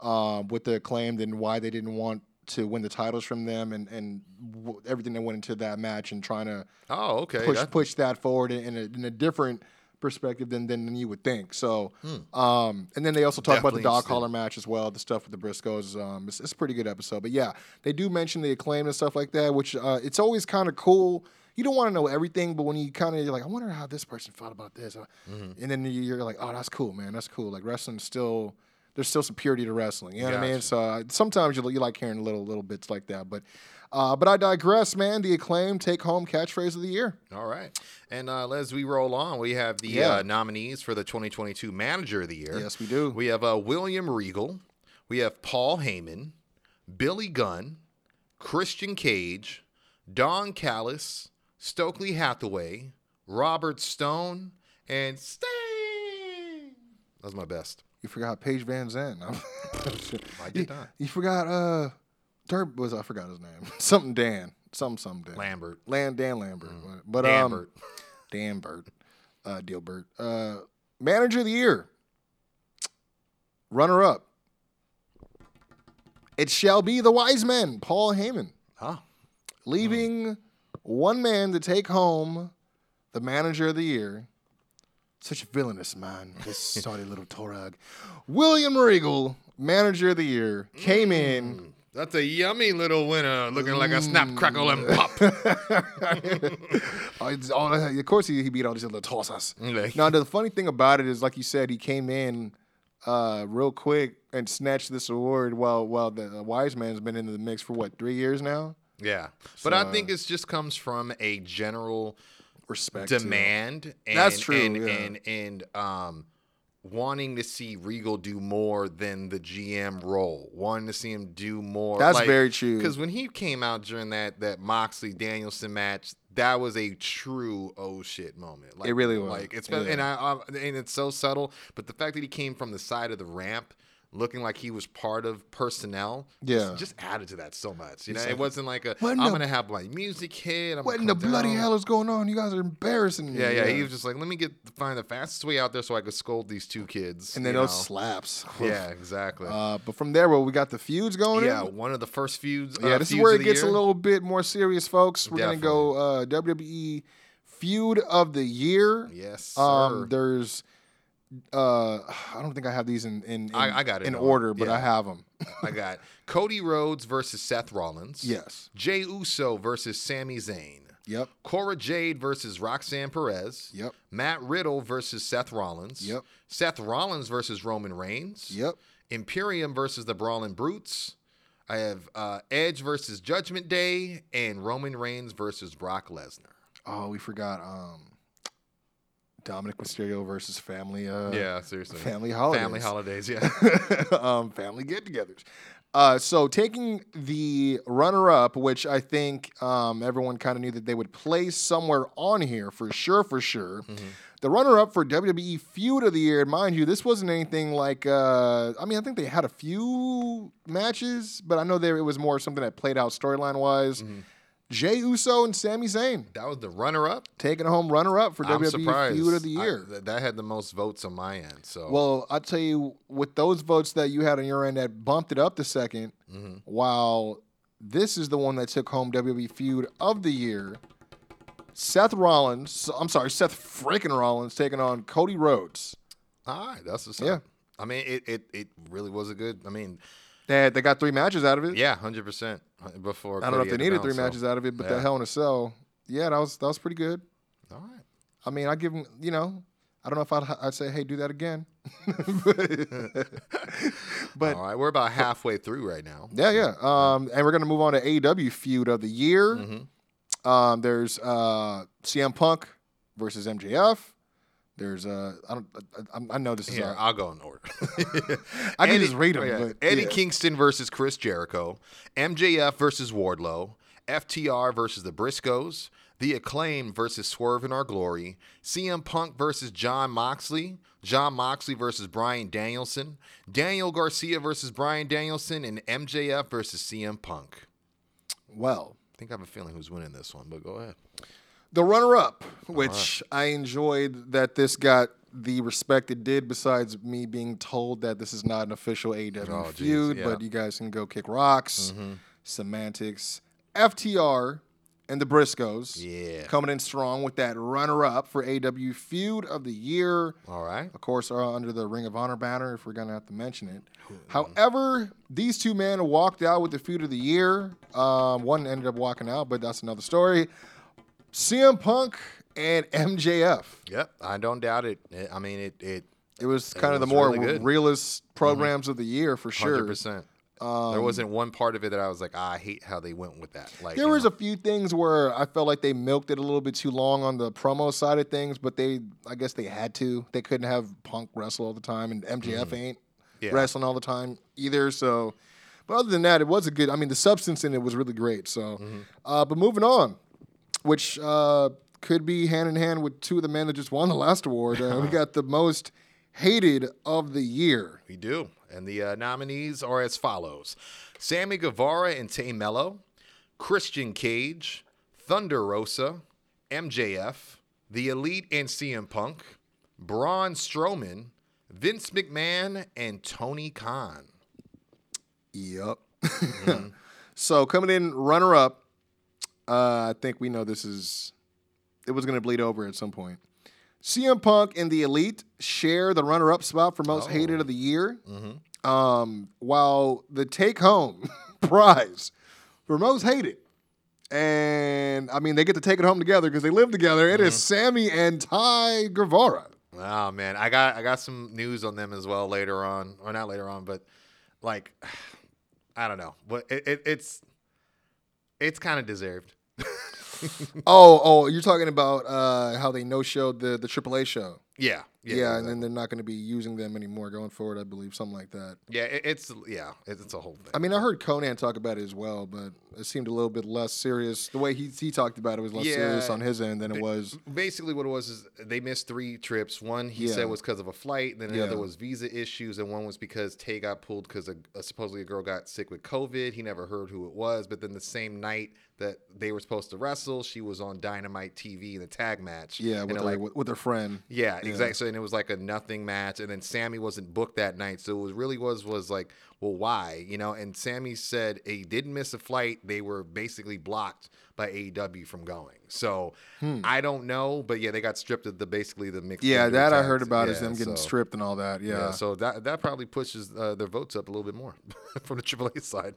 um, with the acclaimed and why they didn't want to win the titles from them and and w- everything that went into that match and trying to Oh, okay. push That- push that forward in a, in a different perspective than, than you would think. So, um, and then they also talk about the Hmm. Dog collar match as well, the stuff with the Briscoes. Um, it's, it's a pretty good episode. But yeah, they do mention the acclaim and stuff like that, which uh, it's always kind of cool. You don't want to know everything, but when you kind of you're like, I wonder how this person felt about this, Uh, Mm-hmm. and then you're like, oh, that's cool, man, that's cool. Like wrestling still. There's still some purity to wrestling, you know what I mean. So uh, sometimes you, you like hearing little little bits like that, but uh, but I digress, man. The acclaim take home catchphrase of the year. All right. And uh, as we roll on, we have the Yeah. uh, nominees for the 2022 Manager of the Year. Yes, we do. We have uh, William Regal. We have Paul Heyman, Billy Gunn, Christian Cage, Don Callis, Stokely Hathaway, Robert Stone, and Sting. That was my best. You forgot Paige VanZant. I did you, not. You forgot uh Derp was I forgot his name. something Dan. Something something Dan. Lambert. Land Dan Lambert. But Danbert. um Dan Burt. Uh Dealbert. Uh manager of the year. Runner up. It shall be the wise men, Paul Heyman. Oh, Leaving one man to take home the manager of the year. Such a villainous man, this sorry little Torag. William Regal, manager of the year, came in. that's a yummy little winner looking like a snap, crackle, and pop. Oh, it's all- of course, he, he beat all these little tossas. Okay. Now, the funny thing about it is, like you said, he came in uh, real quick and snatched this award while while the wise man's been in the mix for what three years now. Yeah. But I think it just comes from a general Respect. demand and That's true, and, yeah. and and um wanting to see Regal do more than the GM role, wanting to see him do more. That's very true. Because when he came out during that that Moxley Danielson match, that was a true oh shit moment. Like, It really was. Like it's Yeah. and I, I and it's so subtle, but the fact that he came from the side of the ramp. Looking like he was part of personnel, Yeah. just, added to that so much. You know, it wasn't like a "What in I'm gonna have my music hit. I'm What in the bloody down." hell is going on? You guys are embarrassing me. Yeah, yeah. He was just like, let me get find the fastest way out there so I could scold these two kids. and then those know? slaps. Yeah, exactly. Uh, but from there, well, we got the feuds going. yeah, in. one of the first feuds. yeah. uh, This is where it gets a little bit more serious, folks. We're gonna go uh, WWE feud of the year. Yes, sir. Um, there's, uh, I don't think I have these in in, in I- I got it in order. but Yeah. I have them. I got Cody Rhodes versus Seth Rollins. yes. Jey Uso versus Sami Zayn. Yep. Cora Jade versus Roxanne Perez. Yep. Matt Riddle versus Seth Rollins. Yep. Seth Rollins versus Roman Reigns. Yep. Imperium versus the Brawling Brutes. I have uh, Edge versus Judgment Day and Roman Reigns versus Brock Lesnar. Oh, we forgot. Um, Dominik Mysterio versus Family. Uh, Yeah, seriously. Family holidays. Family holidays, yeah. um, family get-togethers. Uh, so taking the runner-up, which I think um, everyone kind of knew that they would place somewhere on here for sure, for sure. Mm-hmm. The runner-up for WWE Feud of the Year, mind you, this wasn't anything like. Uh, I mean, I think they had a few matches, but I know there it was more something that played out storyline-wise. Mm-hmm. Jey Uso and Sami Zayn That was the runner-up. taking home runner up for I'm WWE surprised. Feud of the Year. th- that had the most votes on my end. So Well, I'll tell you, with those votes that you had on your end that bumped it up the 2nd Mm-hmm. while this is the one that took home WWE Feud of the Year. Seth Rollins, I'm sorry, Seth freaking Rollins taking on Cody Rhodes. all right, that's what's Yeah. up. I mean, it, it it really was a good. I mean, They, they got three matches out of it. yeah, hundred percent. Before I don't know if they needed three matches out of it, but yeah. that Hell in a Cell, yeah, that was that was pretty good. All right. I mean, I give them, you know, I don't know if I'd, I'd say, hey, do that again. but All right, we're about halfway through right now. Yeah, yeah. Um, and we're gonna move on to AEW feud of the year. Mm-hmm. Um, there's uh, CM Punk versus MJF. There's uh, I don't, I, I know this is Here, uh, I'll go in order. I can Eddie- just read them. oh, yeah. But Eddie yeah. Kingston versus Chris Jericho, MJF versus Wardlow, FTR versus the Briscoes, The Acclaim versus Swerve in Our Glory, CM Punk versus Jon Moxley, Jon Moxley versus Bryan Danielson, Daniel Garcia versus Bryan Danielson, and MJF versus CM Punk. Well, I think I have a feeling who's winning this one, but go ahead. The runner-up, which I enjoyed that this got the respect it did. Besides me being told that this is not an official AEW Oh, feud, yeah. but you guys can go kick rocks. Mm-hmm. Semantics, FTR, and the Briscoes. Yeah. coming in strong with that runner-up for AEW feud of the year. All right. Of course, are under the Ring of Honor banner, if we're gonna have to mention it. However, these two men walked out with the feud of the year. Um, one ended up walking out, but that's another story. CM Punk and MJF. Yep, I don't doubt it. I- I mean, it it It was kind of the more really good. Mm-hmm. realist programs of the year for sure. hundred percent. there wasn't one part of it that I was like, ah, I hate how they went with that. Like There was know, a few things where I felt like they milked it a little bit too long on the promo side of things, but they, I guess they had to. They couldn't have Punk wrestle all the time, and MJF ain't Mm-hmm. Yeah. wrestling all the time either. So, but other than that, it was a good. I mean, the substance in it was really great. So, Mm-hmm. uh, but moving on, which uh, could be hand in hand with two of the men that just won the last award. Uh, we got the most hated of the year. we do, and the uh, nominees are as follows: Sammy Guevara and Tay Melo, Christian Cage, Thunder Rosa, MJF, The Elite and CM Punk, Braun Strowman, Vince McMahon, and Tony Khan. Yep. Mm-hmm. so coming in runner up, uh, I think we know this is it was going to bleed over at some point. CM Punk and the Elite share the runner up spot for most hated of the year. Mm-hmm. Um, while the take home prize for most hated. And I mean, they get to take it home together because they live together. It is Mm-hmm. Sammy and Ty Guevara. Oh man, I got I got some news on them as well later on, or not later on, but like I don't know, but it, it, it's it's kind of deserved. Oh, oh, you're talking about uh, how they no showed the the AAA show. Yeah, Yeah, yeah, and then they're not going to be using them anymore going forward. I believe something like that. yeah. It, it's yeah, it's, it's a whole thing. I mean, I heard Konnan talk about it as well, but it seemed a little bit less serious. The way he he talked about it was less serious on his end than it was. basically what it was is they missed three trips. One he Yeah. said was because of a flight, and then the Yeah. other was visa issues, and one was because Tay got pulled because a, a- supposedly a girl got sick with COVID. He never heard who it was, but then the same night that they were supposed to wrestle, she was on Dynamite TV in a tag match. Yeah, with it, her, like with, with her friend. Yeah, exactly. So, and it was like a nothing match, and then Sammy wasn't booked that night, so it was really was was like, well, why? You know? And Sammy said he didn't miss a flight; they were basically blocked by AEW from going. So I don't know, but yeah, they got stripped of the basically the mixed. Hmm. Yeah, that I heard about is them getting so- stripped and all that. Yeah. Yeah, so that that probably pushes uh, their votes up a little bit more from the AAA side.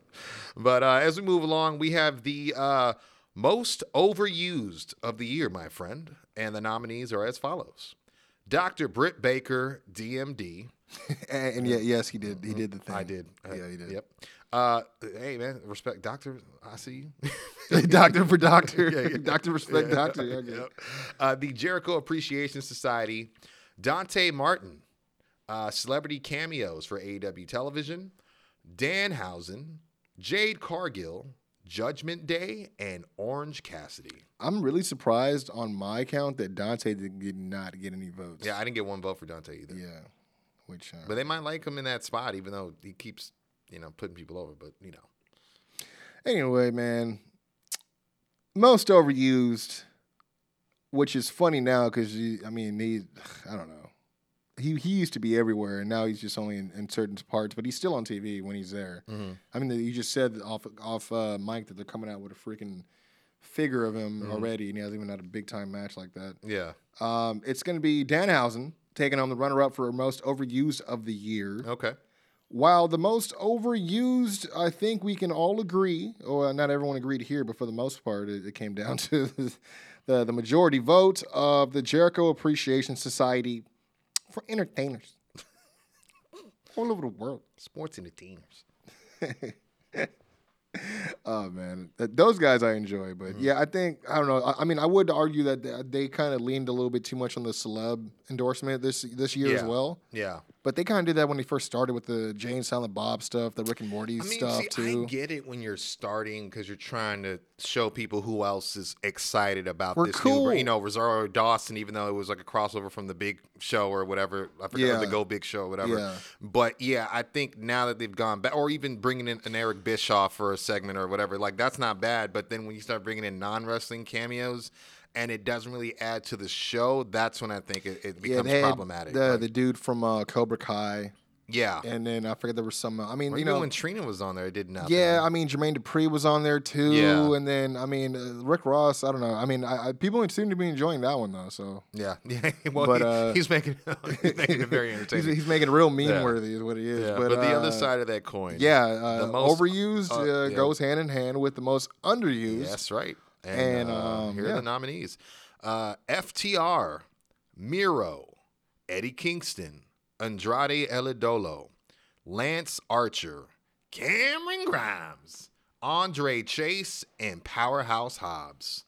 But uh, as we move along, we have the uh, most overused of the year, my friend, and the nominees are as follows: Dr. Britt Baker, DMD. and, and yeah, yes, he did. He did the thing. Mm-hmm. I did. Uh, Yeah, he did. Yep. Uh, hey man, respect, Doctor. I see you. doctor for doctor. Yeah, yeah. Doctor respect Yeah. doctor. Yeah. Yep. Uh, the Jericho Appreciation Society, Dante Martin, uh, celebrity cameos for AEW television, Dan Danhausen, Jade Cargill, Judgment Day, and Orange Cassidy. I'm really surprised on my count that Dante did not get any votes. Yeah, I didn't get one vote for Dante either. Yeah. Which uh, But they might like him in that spot, even though he keeps, you know, putting people over. But you know, anyway, man. most overused, which is funny now because I mean he, I don't know. He he used to be everywhere, and now he's just only in, in certain parts. But he's still on TV when he's there. I mean, you just said off off uh, mic that they're coming out with a freaking figure of him already, and he hasn't even had a big time match like that. Yeah. Um, it's going to be Danhausen taking on the runner up for most overused of the year. Okay. While the most overused, I think we can all agree, or not everyone agreed here, but for the most part, it, it came down to the, the majority vote of the Jericho Appreciation Society for entertainers all over the world. Sports entertainers. Oh man, those guys I enjoy, but Mm-hmm. yeah, I think I don't know. I, mean, I would argue that they, they kind of leaned a little bit too much on the celeb endorsement this this year as well. Yeah. But they kind of did that when they first started with the Jay and Silent Bob stuff, the Rick and Morty I mean, stuff see, too. I get it when you're starting because you're trying to show people who else is excited about We're this cool. new, you know, Rosario Dawson, even though it was like a crossover from the Big Show or whatever, I forget or the Go Big Show, or whatever. Yeah. But yeah, I think now that they've gone back, or even bringing in an Eric Bischoff for a segment or whatever, like that's not bad. But then when you start bringing in non wrestling cameos. And it doesn't really add to the show. That's when I think it, it becomes had problematic. The Like, the dude from uh, Cobra Kai, yeah, and then I forget there was some. uh, I mean, Or you know, when Trina was on there, it did nothing. yeah, I mean Jermaine Dupri was on there too, Yeah. and then I mean uh, Rick Ross. I don't know. I mean, I, I, people seem to be enjoying that one though. So Yeah, yeah. Well, But, he- uh, he's making he's making it very he's, entertaining. he's making it real meme Yeah. worthy is what he is. yeah, but, but, the uh, other side of that coin, Yeah, uh, the most- overused uh, uh, yeah. goes hand in hand with the most underused. that's right. And, And, uh, um, here are the nominees: uh, FTR, Miro, Eddie Kingston, Andrade El Idolo, Lance Archer, Cameron Grimes, Andre Chase, and Powerhouse Hobbs.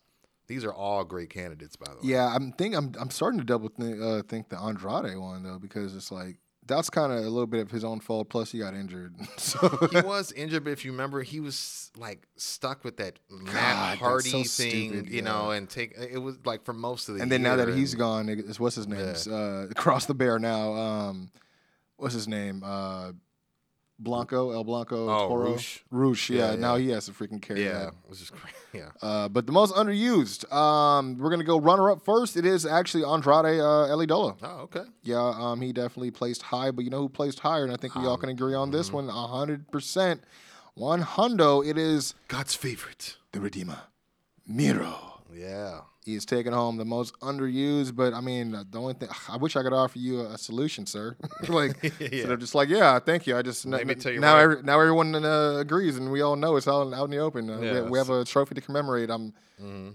These are all great candidates, by the way. Yeah, I'm think I'm I'm starting to double think, uh, think the Andrade one though because it's like that's kind of a little bit of his own fault. Plus, he got injured. so he was injured, but if you remember, he was like stuck with that Matt that's Hardy so thing, stupid, you know, and take it was like for most of the and then now that he's gone, it's what's his name? It's, Uh, across the bear now. Um, what's his name? Uh, Blanco El Blanco Oh, Toro Rush. Rush, yeah, Yeah, Now he has to freaking carry yeah, that. it was just crazy. Yeah, Uh, but the most underused, um, we're gonna go runner up first. It is actually Andrade uh, El Idolo. oh okay, Yeah, um, he definitely placed high, but you know who placed higher, and I think we all can agree on this one one, hundred percent. One hundo, it is God's favorite. the Redeemer, Miro. Yeah, He's taking home the most underused, but I mean, the only thing I wish I could offer you a, solution, sir. like instead of just like, yeah, thank you. I just Let me tell you now, every, now everyone uh, agrees, and we all know it's out, out in the open. Uh, we- Yeah, we, have a trophy to commemorate. I'm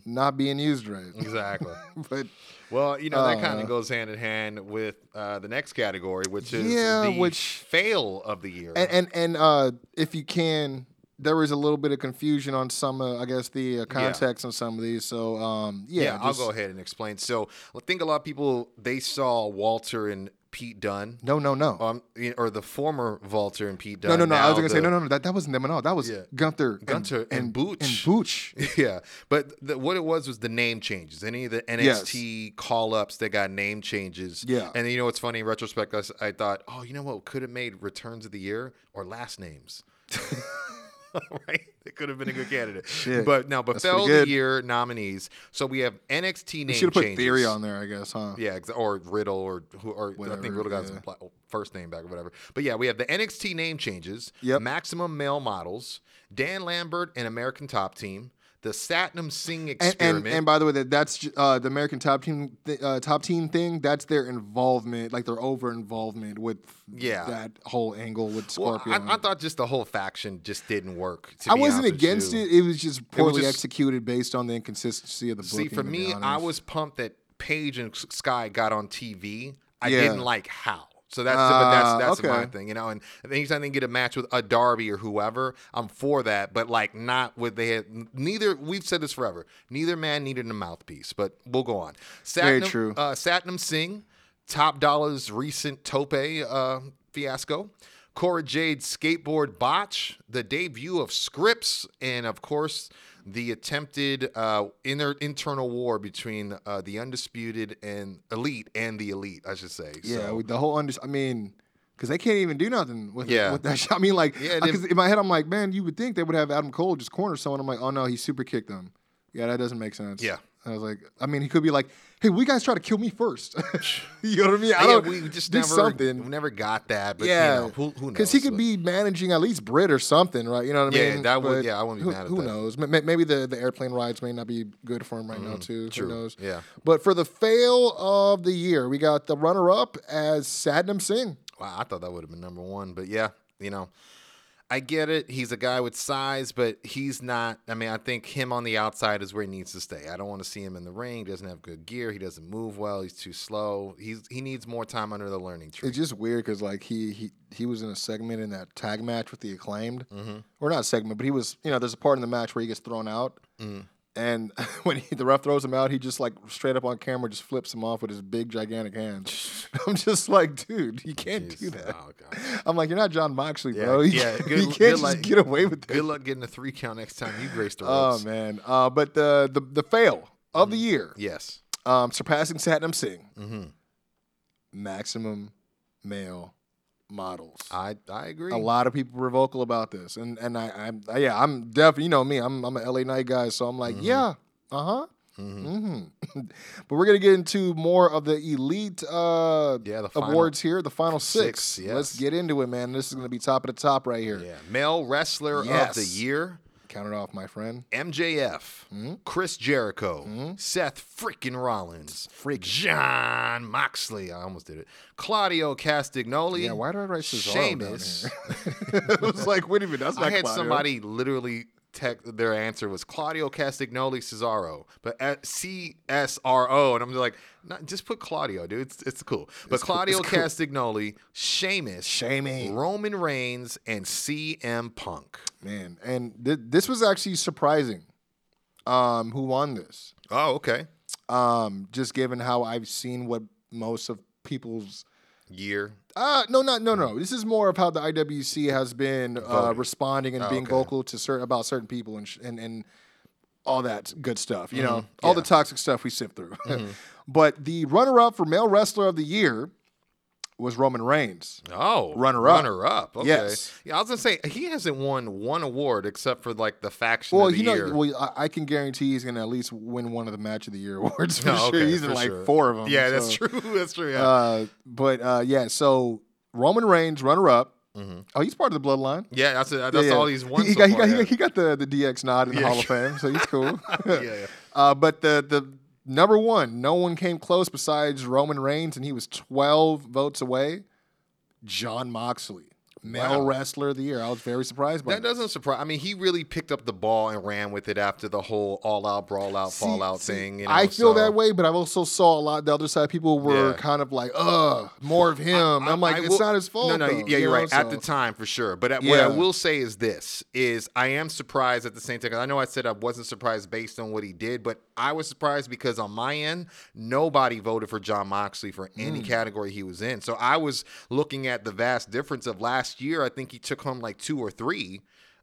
not being used right, exactly. but Well, you know that kind Uh, of goes hand in hand with uh, the next category, which is Yeah, the which- fail of the year. and and, and uh, if you can, there was a little bit of confusion on some, uh, I guess, the uh, context on some of these. So um, yeah, yeah, I'll go ahead and explain. So I think a lot of people they saw Walter and Pete Dunne. No, no, no. Um, or the former Walter and Pete Dunne. no, no, no. I was now gonna say no, no, no. That, that wasn't them at all. That was Yeah. Gunther, and- Gunther and Booch. and Booch. Yeah, but the, what it was was the name changes. Any of the NXT call ups that got name changes. Yeah. and you know what's funny? In retrospect, I thought, oh, you know what could have made returns of the year or last names. right, it could have been a good candidate. Shit, But no, but fell the year nominees. So we have NXT name Should have put changes. Theory on there, I guess, huh? Yeah, exa- or Riddle, or who, or I think Riddle got yeah. his pla- first name back or whatever. But yeah, we have the NXT name changes. Yep. Maximum male models, Dan Lambert and American Top Team, the Satnam Singh And, experiment. and and by the way, that that's uh, the American top team th- uh, top team thing. That's their involvement, like their over involvement with Yeah. that whole angle with well, Scorpio. I, I thought just the whole faction just didn't work. To I wasn't against it. It was just poorly just- executed based on the inconsistency of the See, for me, I was pumped that Page and Sky got on TV. I Yeah. didn't like how. So that's but that's Ah, that's my thing, you know. And anytime they get a match with a Darby or whoever, I'm for that. But like not with they had neither. We've said this forever. Neither man needed a mouthpiece. But we'll go on. Very true. Uh, Satnam Singh, Top Dolla's recent Tope uh, fiasco. Cora Jade's skateboard botch, the debut of Scrypts, and of course the attempted uh, inner internal war between uh, the undisputed and elite and the elite, I should say. Yeah, So- with the whole under. I mean, because they can't even do nothing with Yeah. with that. Shit. I mean, like, Yeah, because in my head, I'm like, man, you would think they would have Adam Cole just corner someone. I'm like, oh no, he super kicked them. Yeah, that doesn't make sense. Yeah. I was like, I mean, he could be like, "Hey, we guys try to kill me first. you know what I mean? I yeah, we just do never, something. we never got that. But yeah, you know, who, who knows? Because he could But- be managing at least Britt or something, right? You know what I Yeah, mean? that would- But yeah, I wouldn't be who, mad at Who that. Who knows? Maybe the, the airplane rides may not be good for him right now too. Mm, true. Who knows? Yeah. But for the fail of the year, we got the runner-up as Satnam Singh. Wow, I thought that would have been number one. But yeah, you know, I get it. He's a guy with size, but he's not. I mean, I think him on the outside is where he needs to stay. I don't want to see him in the ring. He doesn't have good gear. He doesn't move well. He's too slow. He's he needs more time under the learning tree. It's just weird because like he he he was in a segment in that tag match with the acclaimed, Mm-hmm. or not segment, but he was you know there's a part in the match where he gets thrown out, Mm. And when he, the ref throws him out, he just like straight up on camera just flips him off with his big gigantic hands. I'm just like, dude, you can't do that. Oh. I'm like, you're not Jon Moxley, Yeah, bro. You, yeah, you can't good just luck- get away with Good luck getting a three count next time you grace the ropes. Oh man, uh, but the the the fail of the Mm. year, Yes. um, surpassing Satnam Singh, Mm-hmm. maximum male models. I I agree. A lot of people were vocal about this, and and I, I'm I, yeah, I'm definitely you know me, I'm I'm an LA Knight guy, so I'm like Mm-hmm. yeah, uh huh. hmm but we're gonna get into more of the elite uh, Yeah, the awards here, the final six. six, yes. Let's get into it, man. This is gonna be top of the top right here. Yeah. Male wrestler of the year. Count it off, my friend. MJF, Mm-hmm. Chris Jericho, Seth freaking Rollins, Freak Jon Moxley. I almost did it. Claudio Castagnoli. Yeah, why did I write Cesaro down Sheamus. here? it was like, wait a minute, that's not I had Claudio. somebody literally tech their answer was Claudio Castagnoli Cesaro, but at C S R O, and I'm like, not, just put Claudio, dude. It's it's cool. But It's Claudio cool. Castagnoli, Sheamus, Shamey. Roman Reigns, and CM Punk. man, and th- this was actually surprising. Um, who won this? Oh, okay. Um, just given how I've seen what most of people's Year. Uh no not no no this is more of how the IWC has been uh, responding and Oh, being okay. vocal to certain about certain people and sh- and and all that good stuff you know? Mhm, all the toxic stuff we sift through. Mhm. but the runner up for male wrestler of the year was Roman Reigns Oh, Runner-up. Runner up. Okay. Yes. Yeah, I was gonna say he hasn't won one award except for like the faction well of the you know year. well I, I can guarantee he's gonna at least win one of the match of the year awards for Oh, sure okay, he's in like sure. four of them Yeah, that's true. That's true. Yeah. uh, but uh, yeah so Roman Reigns runner up Mhm. oh he's part of the bloodline yeah, that's it. That's Yeah, yeah. all he's won. He, so got, he, got, he, got, he got the, the DX nod in the Hall of Fame, so he's cool. yeah, yeah. uh, but the the number one, no one came close besides Roman Reigns, and he was 12 votes away. Jon Moxley, male Wow. wrestler of the year. I was very surprised by That doesn't surprise. I mean, he really picked up the ball and ran with it after the whole all-out, brawl-out, See- fallout see, thing. You know, I feel so- that way, but I also saw a lot. The other side, people were Yeah. kind of like, "Ugh, more of him." I- I'm like, I it's will- not his fault. No, no, though, yeah, you you're know, right. At the time, for sure. But at- what I will say is this: is I am surprised at the same time. I know I said I wasn't surprised based on what he did, but I was surprised because on my end, nobody voted for Jon Moxley for Mm. any category he was in. So I was looking at the vast difference of last year. I think he took home like two or three.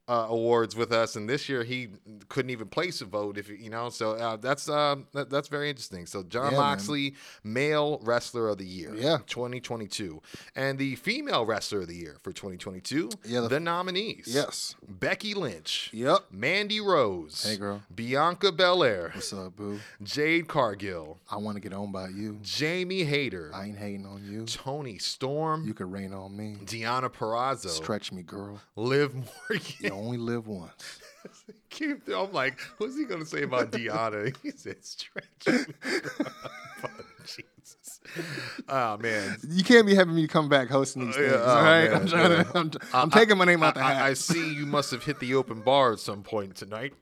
Uh, awards with us, and this year he couldn't even place a vote. If you know, so uh, that's uh, that, that's very interesting. So Jon Yeah, man. Moxley, male wrestler of the year, Yeah. 2022. And the female wrestler of the year for 2022, Yeah, the- the, nominees. Yes. Becky Lynch. Yep. Mandy Rose. Hey, girl. Bianca Belair. What's up, boo? Jade Cargill. I want to get on by you. Jamie Hayter. I ain't hating on you. Toni Storm. You could rain on me. Deonna Purrazzo. Stretch me, girl. Liv Morgan. Only live once. I'm like, what's he going to say about Deonna? He said, stretch. Jesus. Oh, man. You can't be having me come back hosting these Oh, yeah. things, Oh, man, I'm trying yeah. to. I'm, I'm taking my name out the hat. I, I see you must have hit the open bar at some point tonight.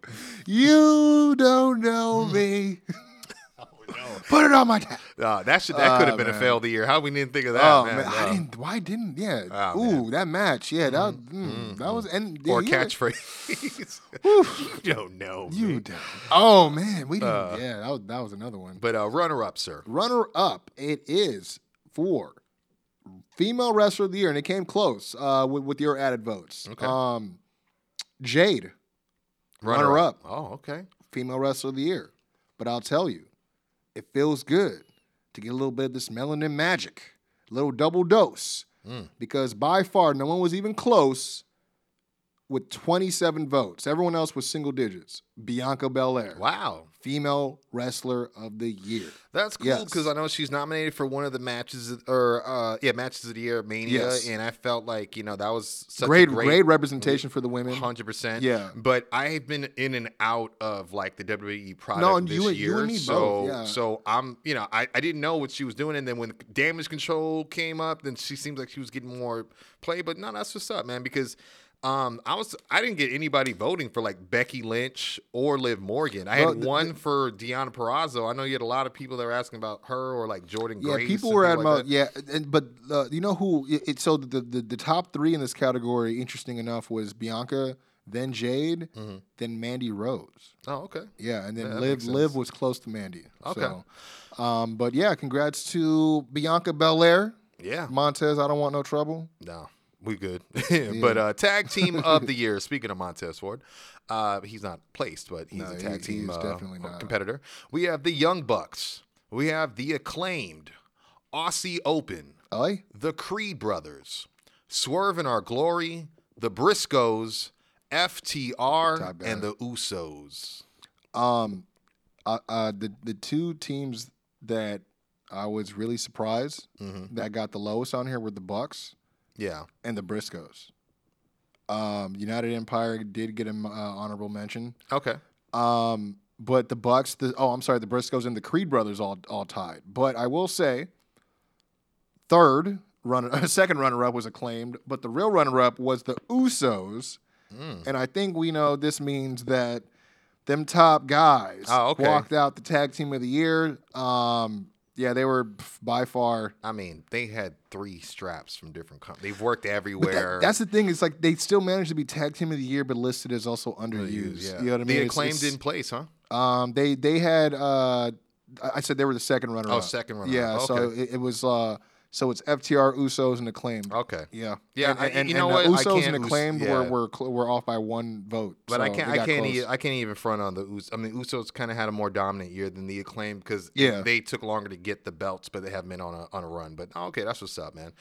you don't know me. Put it on my tab. Uh, that should that could Oh, have been a man. fail of the year. How we didn't think of that, Oh man? man, I Uh, didn't. Why didn't? Yeah. Oh, Ooh, that match. Yeah, that mm, that was and or yeah. catchphrase. you don't know. You don't. Oh man, we didn't. Uh, yeah, that was that was another one. But uh, runner up, sir. Runner up, it is for female wrestler of the year, and it came close uh, with, with your added votes. Okay. Um, Jade, Runner up. Oh, okay. female wrestler of the year. But I'll tell you, it feels good to get a little bit of this melanin magic, a little double dose, Mm. because by far no one was even close with 27 votes. Everyone else was single digits. Bianca Belair, Wow. Female wrestler of the year. That's cool Yes. because I know she's nominated for one of the matches or uh yeah matches of the year Mania, Yes. and I felt like you know that was such Great, a great, great, representation for the women. hundred percent. Yeah. but I've been in and out of like the WWE product No, and this you year, you and me so both, yeah. so I'm you know I, I didn't know what she was doing, and then when Damage Control came up, then she seems like she was getting more play. But no, that's what's up, man, because. Um, I was I didn't get anybody voting for like Becky Lynch or Liv Morgan. I Well, had the- one for Deonna Purrazzo. I know you had a lot of people that were asking about her or like Jordynne Yeah, Grace. people were at like mo- that. yeah, and, but uh, you know who? It, it, so the, the the top three in this category, interesting enough, was Bianca, then Jade, then Mandy Rose. Oh, okay. Yeah, and then Yeah, Liv Liv was close to Mandy. Okay. So, um, but yeah, congrats to Bianca Belair. Yeah. Montez, I don't want no trouble. No, we good. but uh, tag team of the year. Speaking of Montez Ford, uh, he's not placed, but he's No, a he- tag team he's uh, definitely not. competitor. We have the Young Bucks. We have the acclaimed Aussie Open, Aye? the Creed Brothers, Swerve in Our Glory, the Briscoes, FTR, and the Usos. Um, uh, uh, the the two teams that I was really surprised Mm-hmm. that got the lowest on here were the Bucks Yeah. and the Briscoes. Um, United Empire did get an uh, honorable mention. Okay. Um, but the Bucks, the oh, I'm sorry, the Briscoes and the Creed brothers all all tied. But I will say, third runner, second runner up was acclaimed, but the real runner up was the Usos, Mm. and I think we know this means that them top guys Oh, okay. walked out the tag team of the year. Um, yeah, they were by far. I mean, they had three straps from different companies. They've worked But that- everywhere. that's the thing. It's like they still managed to be tag team of the year, but listed as also underused. yeah. You know what I mean? The It's- acclaimed it's- in place, huh? Um, they they had uh, I said they were the second runner. Up. Oh, up. second runner up. Yeah, up. so it, it was uh, so it's FTR, Usos, and acclaimed. Okay. Yeah, Yeah, and, I- and, you know and, uh, what? Usos and Us- acclaimed yeah. were were cl- were off by one vote. But I can't. I can't. E- I can't even front on the Usos. I mean, Usos kind of had a more dominant year than the acclaim because Yeah. they took longer to get the belts, but they have been on a on a run. But oh, okay, that's what's up, man.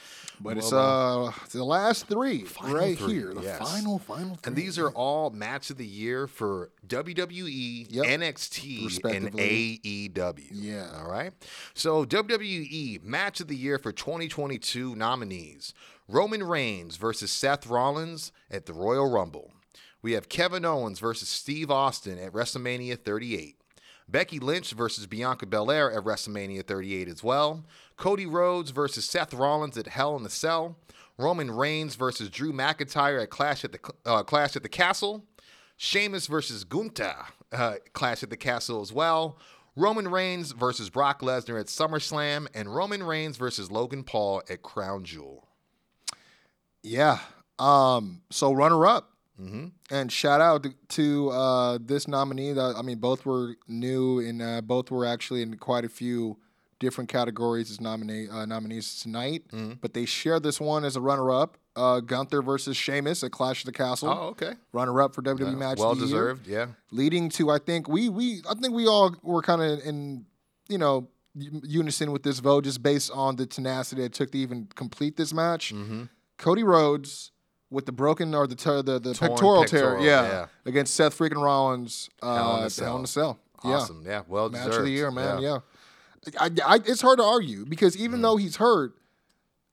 But it's Well, uh the last three Final right three, here. The yes. final final. And these are all match of the year for WWE, Yep. NXT, and AEW. Yeah. All right. So WWE match of the year for 2022 nominees: Roman Reigns versus Seth Rollins at the Royal Rumble. We have Kevin Owens versus Steve Austin at WrestleMania 38. Becky Lynch versus Bianca Belair at WrestleMania 38 as well. Cody Rhodes versus Seth Rollins at Hell in the Cell. Roman Reigns versus Drew McIntyre at Clash at the uh, Clash at the Castle. Sheamus versus Gunther uh, Clash at the Castle as well. Roman Reigns versus Brock Lesnar at SummerSlam, and Roman Reigns versus Logan Paul at Crown Jewel. Yeah. Um. So runner up. Mm-hmm. And shout out to, to uh, this nominee. That, I mean, both were new and uh, both were actually in quite a few different categories as nominee, uh, nominees tonight. Mm-hmm. But they share this one as a runner-up. Uh, Gunther versus Sheamus at Clash of the Castle. Oh, okay. Runner-up for WWE Match well of the Year. deserved. Yeah. Leading to, I think we we I think we all were kind of in, you know, unison with this vote just based on the tenacity it took to even complete this match. Mm-hmm. Cody Rhodes with the broken or the ter- the, the Torn pectoral tear, yeah, yeah. against Seth freaking Rollins. Uh, Hell in a Cell. Hell in a Cell. Awesome. Yeah. Well Yeah, match deserved. of the year, man. Yeah, I, I, it's hard to argue because even Mm. though he's hurt,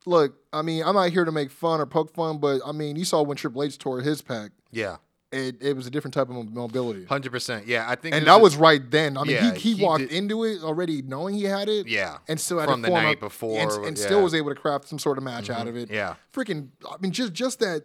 look, I mean, I'm not here to make fun or poke fun, but I mean, you saw when Triple H tore his pack. Yeah. it, it was a different type of mobility. Hundred percent. Yeah. I think And that is- was right then. I mean, Yeah, he, he, he walked did- into it already knowing he had it. Yeah. And still had From the night a- before, and, and yeah. still was able to craft some sort of match out mm-hmm. of it. Yeah. Freaking, I mean, just just that.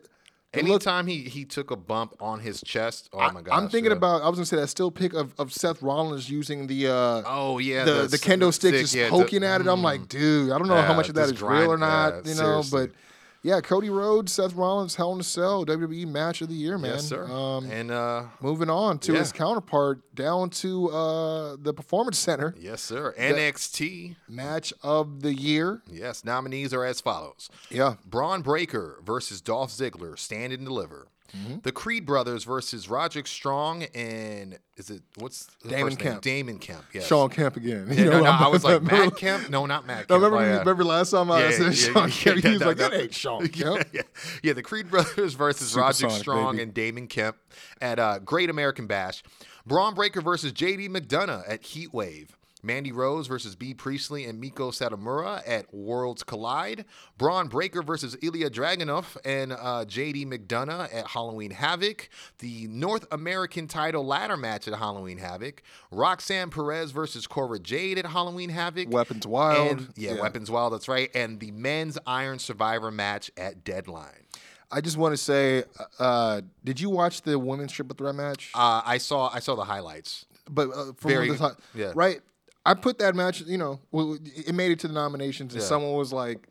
The look- Anytime he he took a bump on his chest, oh my god! I'm thinking about. I was gonna say that still pick of, of Seth Rollins using the uh, Oh yeah, the, the, kendo stick just yeah, the- poking at it. I'm like, dude, I don't know how much of that is just real or not, yeah, you know. seriously. But yeah, Cody Rhodes, Seth Rollins, Hell in a Cell, WWE Match of the Year, man. yes, sir. Um, and uh, moving on to yeah. his counterpart, down to uh, the Performance Center yes, sir. NXT. Match of the Year. Yes, nominees are as follows: Yeah, Bron Breakker versus Dolph Ziggler, Stand and Deliver. Mm-hmm. The Creed brothers versus Roderick Strong and is it what's the Damon first name? Kemp. Damon Kemp. Yes. Sean Kemp again. Yeah, no, no, I was like Matt Kemp. No, not Matt Kemp. No, remember, Oh, yeah. remember last time I Yeah, said yeah, Sean Kemp? he was that- like, that- that ain't Sean Kemp. yeah, yeah. The Creed brothers versus Roger Supersonic, Strong baby. and Damon Kemp at uh, Great American Bash. Bron Breakker versus JD McDonagh at Heat Wave. Mandy Rose versus Bea Priestley and Meiko Satomura at Worlds Collide. Bron Breakker versus Ilya Dragunov and uh, JD McDonagh at Halloween Havoc. The North American title ladder match at Halloween Havoc. Roxanne Perez versus Cora Jade at Halloween Havoc. Weapons Wild. And- yeah, Yeah. Weapons Wild, that's right. And the men's Iron Survivor match at Deadline. I just want to say, uh, did you watch the women's triple threat match? Uh, I saw I saw the highlights. but uh, from very- the yeah. right? I put that match. You know, it made it to the nominations, and Yeah. someone was like,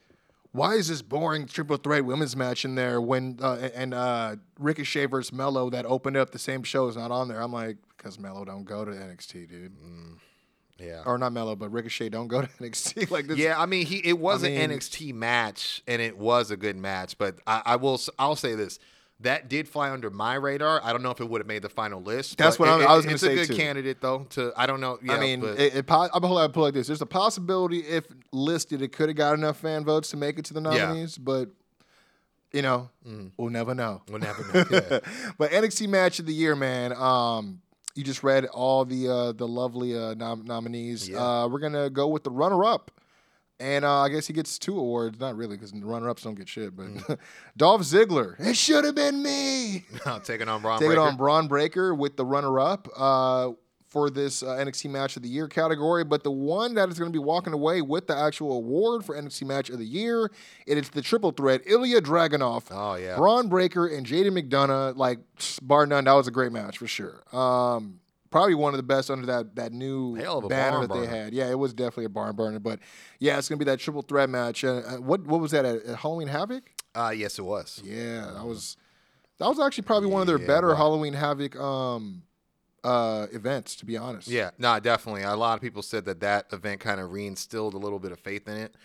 "Why is this boring triple threat women's match in there when uh, and uh, Ricochet versus Melo that opened up the same show is not on there?" I'm like, "Because Melo don't go to NXT, dude, Yeah. or not Melo, but Ricochet don't go to NXT like this." Yeah, I mean, he it was mean- an NXT match, and it was a good match. But I, I will, I'll say this: that did fly under my radar. I don't know if it would have made the final list. That's what it- I'm- was gonna say. It's a good too. candidate, though. To I don't know. Yeah, I mean, but, it, it, I'm gonna it like this: There's a possibility if listed, it could have got enough fan votes to make it to the Yeah. nominees, but you know, we'll never know. we'll never know. Yeah. but NXT match of the year, man. Um, you just read all the uh, the lovely uh, nom- nominees. Yeah. Uh, we're gonna go with the runner up, and uh, I guess he gets two awards. Not really, because the runner ups don't get shit. But Mm. Dolph Ziggler, it should have been me. Taking on Bron Taking Breakker. on Bron Breakker with the runner up uh, for this uh, NXT Match of the Year category. But the one that is going to be walking away with the actual award for NXT Match of the Year, it is the triple threat Ilya Dragunov, Oh, yeah. Bron Breakker, and Jaden McDonagh. Like, bar none, that was a great match for sure. Um, probably one of the best under that that new Hell of a banner that they had. Yeah, it was definitely a barn burner. But yeah, it's going to be that triple threat match. Uh, uh, what what was that at, at Halloween Havoc? Uh, yes, it was. Yeah, that was that was actually probably one of their Yeah, better right. Halloween Havoc um uh events, to be honest. Yeah, no, definitely. A lot of people said that that event kind of reinstilled a little bit of faith in it.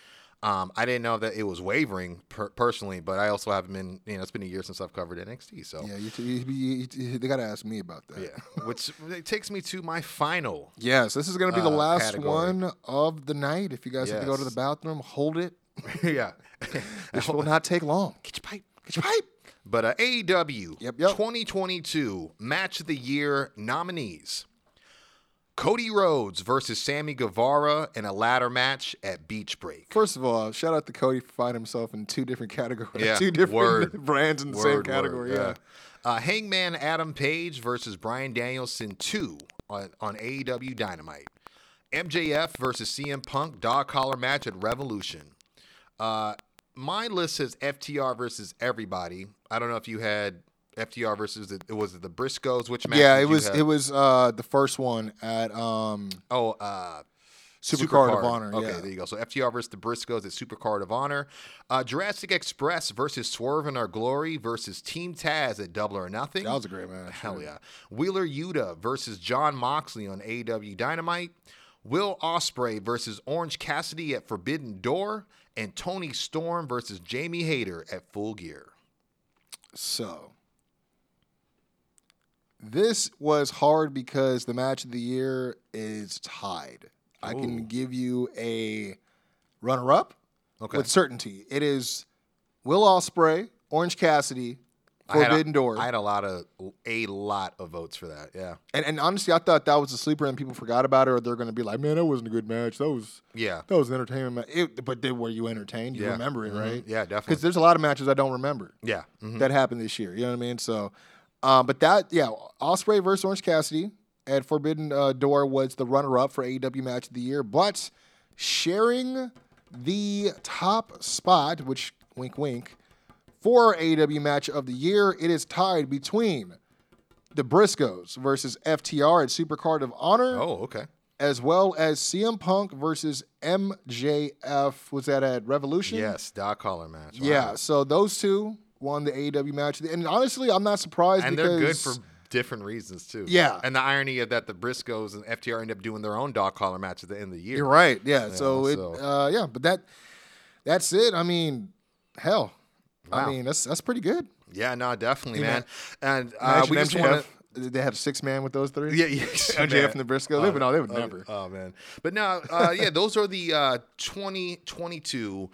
Um, I didn't know that it was wavering per- personally, but I also haven't been, you know, it's been a year since I've covered NXT. So, Yeah, you, you, you, you- they got to ask me about that. yeah, which it takes me to my final. Yes, this is going to be the Uh, last category. one of the night. If you guys have to go to the bathroom, hold it. yeah. This will not take long. Get your pipe. Get your pipe. But uh, AEW Yep, yep. 2022 Match of the Year nominees Cody Rhodes versus Sammy Guevara in a ladder match at Beach Break. First of all, shout out to Cody for finding himself in two different categories, Yeah, two different word. brands in the same Word, word, category. yeah. Uh, Hangman Adam Page versus Bryan Danielson 2 on, on AEW Dynamite. MJF versus CM Punk dog collar match at Revolution. Uh, my list says FTR versus everybody. I don't know if you had FTR versus the, was it the Briscoes? Which match? Yeah, it was have? it was uh the first one at um Oh, uh, Supercard of Honor. Okay, yeah. there you go. So FTR versus the Briscoes at Supercard of Honor. Uh, Jurassic Express versus Swerve in Our Glory versus Team Taz at Double or Nothing. That was a great match. Hell yeah. Wheeler Yuta versus John Moxley on AEW Dynamite. Will Ospreay versus Orange Cassidy at Forbidden Door. And Toni Storm versus Jamie Hayter at Full Gear. So this was hard because the match of the year is tied. I can give you a runner up Okay. with certainty. It is Will Ospreay, Orange Cassidy, I had a- Forbidden Door. I had a lot of a lot of votes for that. Yeah. and, and honestly, I thought that was a sleeper and people forgot about it, or they're going to be like, man, that wasn't a good match. That was Yeah. that was an entertainment match. It, but then were you entertained? You Yeah. remember it, Mhm. right? Yeah, definitely. Because there's a lot of matches I don't remember. Yeah. mhm. that happened this year. You know what I mean? So, um, but that yeah, Ospreay versus Orange Cassidy at Forbidden uh, Door was the runner-up for AEW Match of the Year, but sharing the top spot, which wink wink, for AEW Match of the Year, it is tied between the Briscoes versus FTR at Supercard of Honor, Oh, okay. as well as CM Punk versus MJF. Was that at Revolution? Yes, dog collar match. Yeah, so those two won the AEW match, and honestly, I'm not surprised and because they're good for different reasons too. Yeah. and the irony of that the Briscoes and FTR end up doing their own dog collar match at the end of the year. You're right. Yeah. so it, so- uh, yeah, but that, that's it. I mean, hell, I mean, that's that's pretty good. Yeah, no, definitely, You man. And uh, we just want to. They had six man with those three. Yeah, yeah. MJF man. and the Briscoe. They would, no, they would never. Oh man, but now, uh, yeah, those are the uh, 2022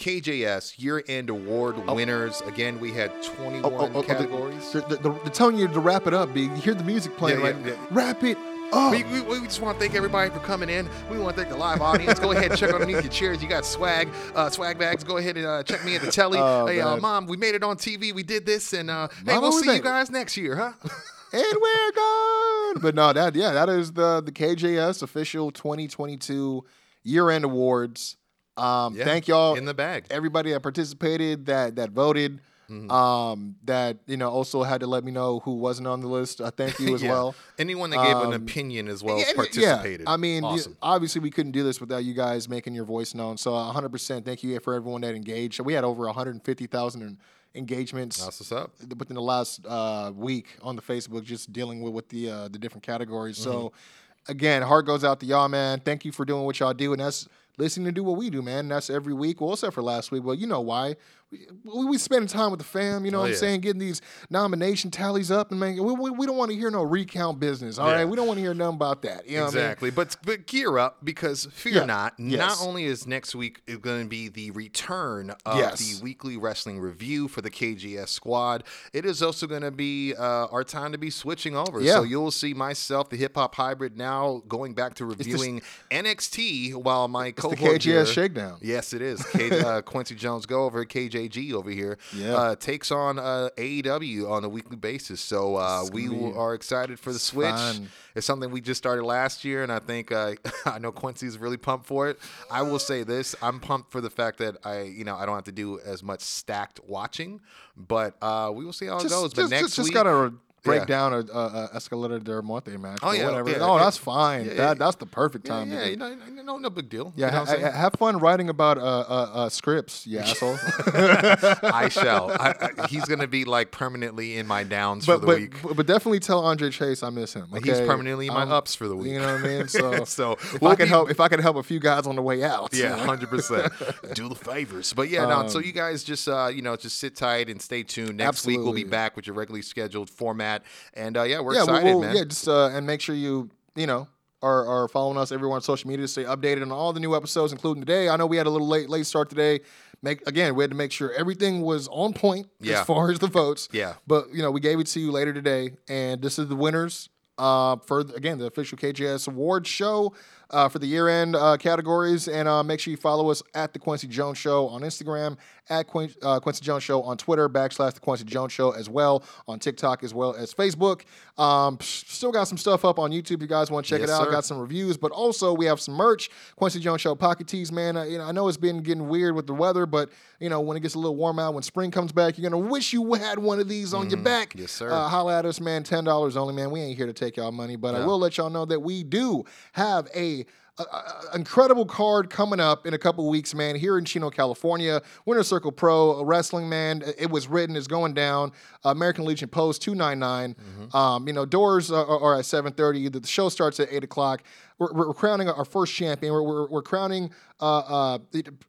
KJS year-end award winners. Again, we had 21 Oh, oh, oh, categories. they're, the, the telling you to wrap it up, You hear the music playing, Yeah, yeah, right? yeah. Wrap it up. We, we, we just want to thank everybody for coming in. We want to thank the live audience. Go ahead and check underneath your chairs. You got swag, uh, swag bags. Go ahead and uh, check me at the telly. Oh, hey, uh, mom, we made it on TV. We did this, and uh, hey, Mama, we'll see made you guys next year, huh? and we're gone. But no, that yeah, that is the the KJS official 2022 year end awards. Um, Yeah, thank y'all, in the bag. everybody that participated, that that voted, Mm-hmm. um, that you know also had to let me know who wasn't on the list. I thank you as Yeah. well. Anyone that gave an Um, opinion as well as Yeah, participated. Yeah, I mean, awesome. obviously we couldn't do this without you guys making your voice known. So 100% thank you for everyone that engaged. We had over 150,000 engagements That's what's up. within the last uh, week on the Facebook, just dealing with with the uh, the different categories. So Mm-hmm. again, heart goes out to y'all, man. Thank you for doing what y'all do, and that's listening to do what we do, man. That's every week. Well, except for last week. Well, you know why? We, we, spending time with the fam. You know Oh, what I'm yeah. saying? Getting these nomination tallies up and man, we, we, we don't want to hear no recount business. All right, Yeah. we don't want to hear nothing about that. You know what I mean? Exactly, but but gear up because fear Yeah. not. Yes. Not only is next week going to be the return of Yes. the weekly wrestling review for the KGS squad, it is also going to be uh, our time to be switching over. So you'll see myself, the hip hop hybrid, now going back to reviewing NXT while my cohort KGS here- shakedown. Yes, it is. K- uh, Quincy Jones go over KJG over here. Yeah. Uh, takes on uh, AEW on a weekly basis. So uh, we are excited for the switch. fun. It's something we just started last year, and I think uh, I know Quincy's really pumped for it. I will say this: I'm pumped for the fact that I, you know, I don't have to do as much stacked watching, but uh, we will see how it goes. But just, next just, just week, gotta break yeah. down a, a, a Escalada del Monte match. Oh, or yeah, whatever. yeah, oh, that's fine. That, that's the perfect time. yeah, to you know, you know, no big deal. Yeah, you know ha- have fun writing about uh, uh, uh, Scrypts, you asshole. I shall. I, I, he's gonna be like permanently in my downs but for the but, week. but definitely tell Andre Chase I miss him. Okay? He's permanently in my Um, ups for the week. You know what I mean? So, So, if we'll I can be- help, if I can help a few guys on the way out, Yeah, hundred percent. Do the favors, but yeah, no. So Um, you guys just uh, you know just sit tight and stay tuned. Next week we'll be back with your regularly scheduled format, and uh, yeah, we're yeah, excited, we'll, man. yeah, just uh, and make sure you you know are, are following us everywhere on social media to stay updated on all the new episodes, including today. I know we had a little late late start today. Make again, we had to make sure everything was on point Yeah. as far as the votes. Yeah. but you know we gave it to you later today, and this is the winners. Uh, for again the official KJS Awards show uh, for the year end uh, categories, and uh, make sure you follow us at the Quincy Jones Show on Instagram, at Quin- uh, Quincy Jones Show on Twitter, backslash the Quincy Jones Show as well on TikTok as well as Facebook. Um, still got some stuff up on YouTube. If you guys want to check Yes, it out, sir. got some reviews, but also we have some merch. Quincy Jones Show pocket tees, man. Uh, you know, I know it's been getting weird with the weather, but you know when it gets a little warm out, when spring comes back, you're gonna wish you had one of these on your back. Mm-hmm. Yes, sir. Uh, holla at us, man. Ten dollars only, man. We ain't here to take y'all money, but I will let y'all know that we do have a, a- a- incredible card coming up in a couple weeks, man. Here in Chino, California, Winner's Circle Pro a Wrestling, man. It was written, is going down. American Legion Post two nine nine. Mm-hmm. Um, you know, doors are, are at seven thirty. The show starts at eight o'clock. We're, we're crowning our first champion. We're, we're, we're crowning. Uh, uh,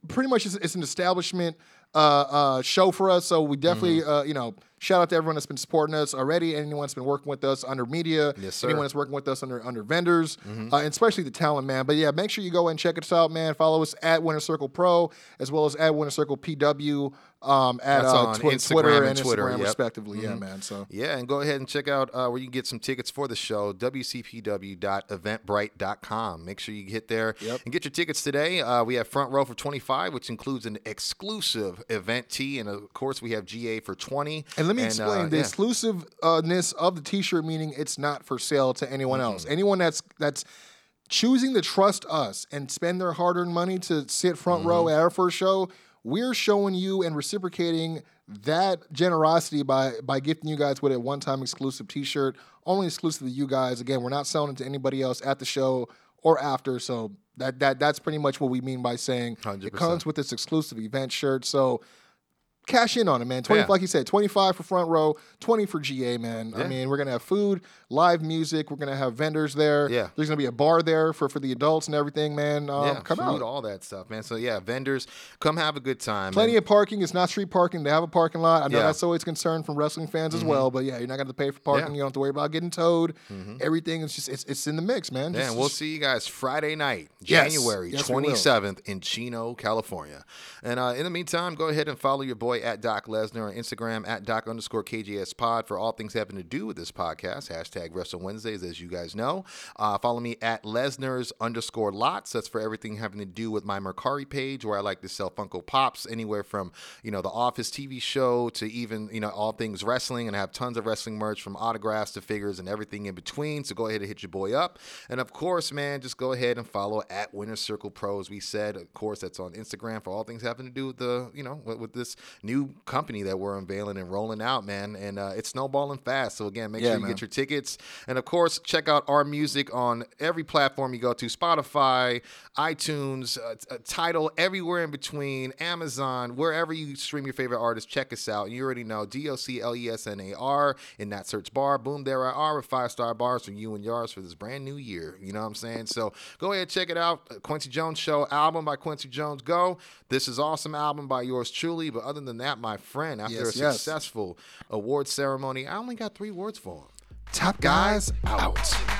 pretty much, it's, it's an establishment uh, uh, show for us. So we definitely, Mm-hmm. uh, you know, shout out to everyone that's been supporting us already. Anyone that's been working with us under media, Yes, sir. anyone that's working with us under under vendors, uh, and especially the talent, man. But yeah, make sure you go and check us out, man. Follow us at Winner's Circle Pro as well as at Winner's Circle PW um, at uh, Instagram Twitter and and Twitter, Instagram, yep. Mm-hmm. respectively. Yeah, man. So Yeah, and go ahead and check out uh, where you can get some tickets for the show, wcpw.eventbrite.com. Make sure you hit there Yep. and get your tickets today. Uh, we have Front Row for 25, which includes an exclusive event tee, and of course, we have GA for 20. And let me uh, explain the yeah. exclusiveness of the T-shirt, meaning it's not for sale to anyone else. Anyone that's that's choosing to trust us and spend their hard-earned money to sit front row at our first show, we're showing you and reciprocating that generosity by by gifting you guys with a one-time exclusive T-shirt, only exclusive to you guys. Again, we're not selling it to anybody else at the show or after. So that that that's pretty much what we mean by saying it 100%. comes with this exclusive event shirt. So cash in on it, man. 20, Yeah. like you said, 25 for front row, 20 for GA, man. I mean, we're going to have food, live music. We're going to have vendors there. Yeah. There's going to be a bar there for, for the adults and everything, man. Um, yeah, come food, out. all that stuff, man. So yeah, vendors, come have a good time. Plenty and- of parking. It's not street parking. They have a parking lot. I know Yeah. Mm-hmm. that's always a concern from wrestling fans as well. But yeah, you're not going to have to pay for parking. Yeah. Mm-hmm. You don't have to worry about getting towed. Everything is just it's, it's in the mix, man. Yeah, Just- we'll just- see you guys Friday night, Yes. January Yes, we will. 27th in Chino, California. And uh, in the meantime, go ahead and follow your boy at Doc Lesnar on Instagram at Doc underscore KJS pod for all things having to do with this podcast. Hashtag Wrestle Wednesdays, as you guys know. Uh, follow me at Lesnar's underscore lots. That's for everything having to do with my Mercari page where I like to sell Funko Pops, anywhere from, you know, the Office TV show to even, you know, all things wrestling. And I have tons of wrestling merch from autographs to figures and everything in between. So go ahead and hit your boy up. And of course, man, just go ahead and follow at Winner Circle Pros. We said, of course, that's on Instagram for all things having to do with the, you know, with, with this new company that we're unveiling and rolling out, man. And uh, it's snowballing fast. So again, make Yeah, sure you man. get your tickets. And of course, check out our music on every platform you go to Spotify, iTunes, uh, uh, Tidal, everywhere in between, Amazon, wherever you stream your favorite artists, check us out. You already know D O C L E S N A R in that search bar. Boom, there I are with five star bars for you and yours for this brand new year. You know what I'm saying? So go ahead, check it out. Quincy Jones Show album by Quincy Jones. Go. This is awesome album by yours truly. But other than than that, my friend, after yes, a yes. successful award ceremony, I only got three words for him. Top guys, out. out.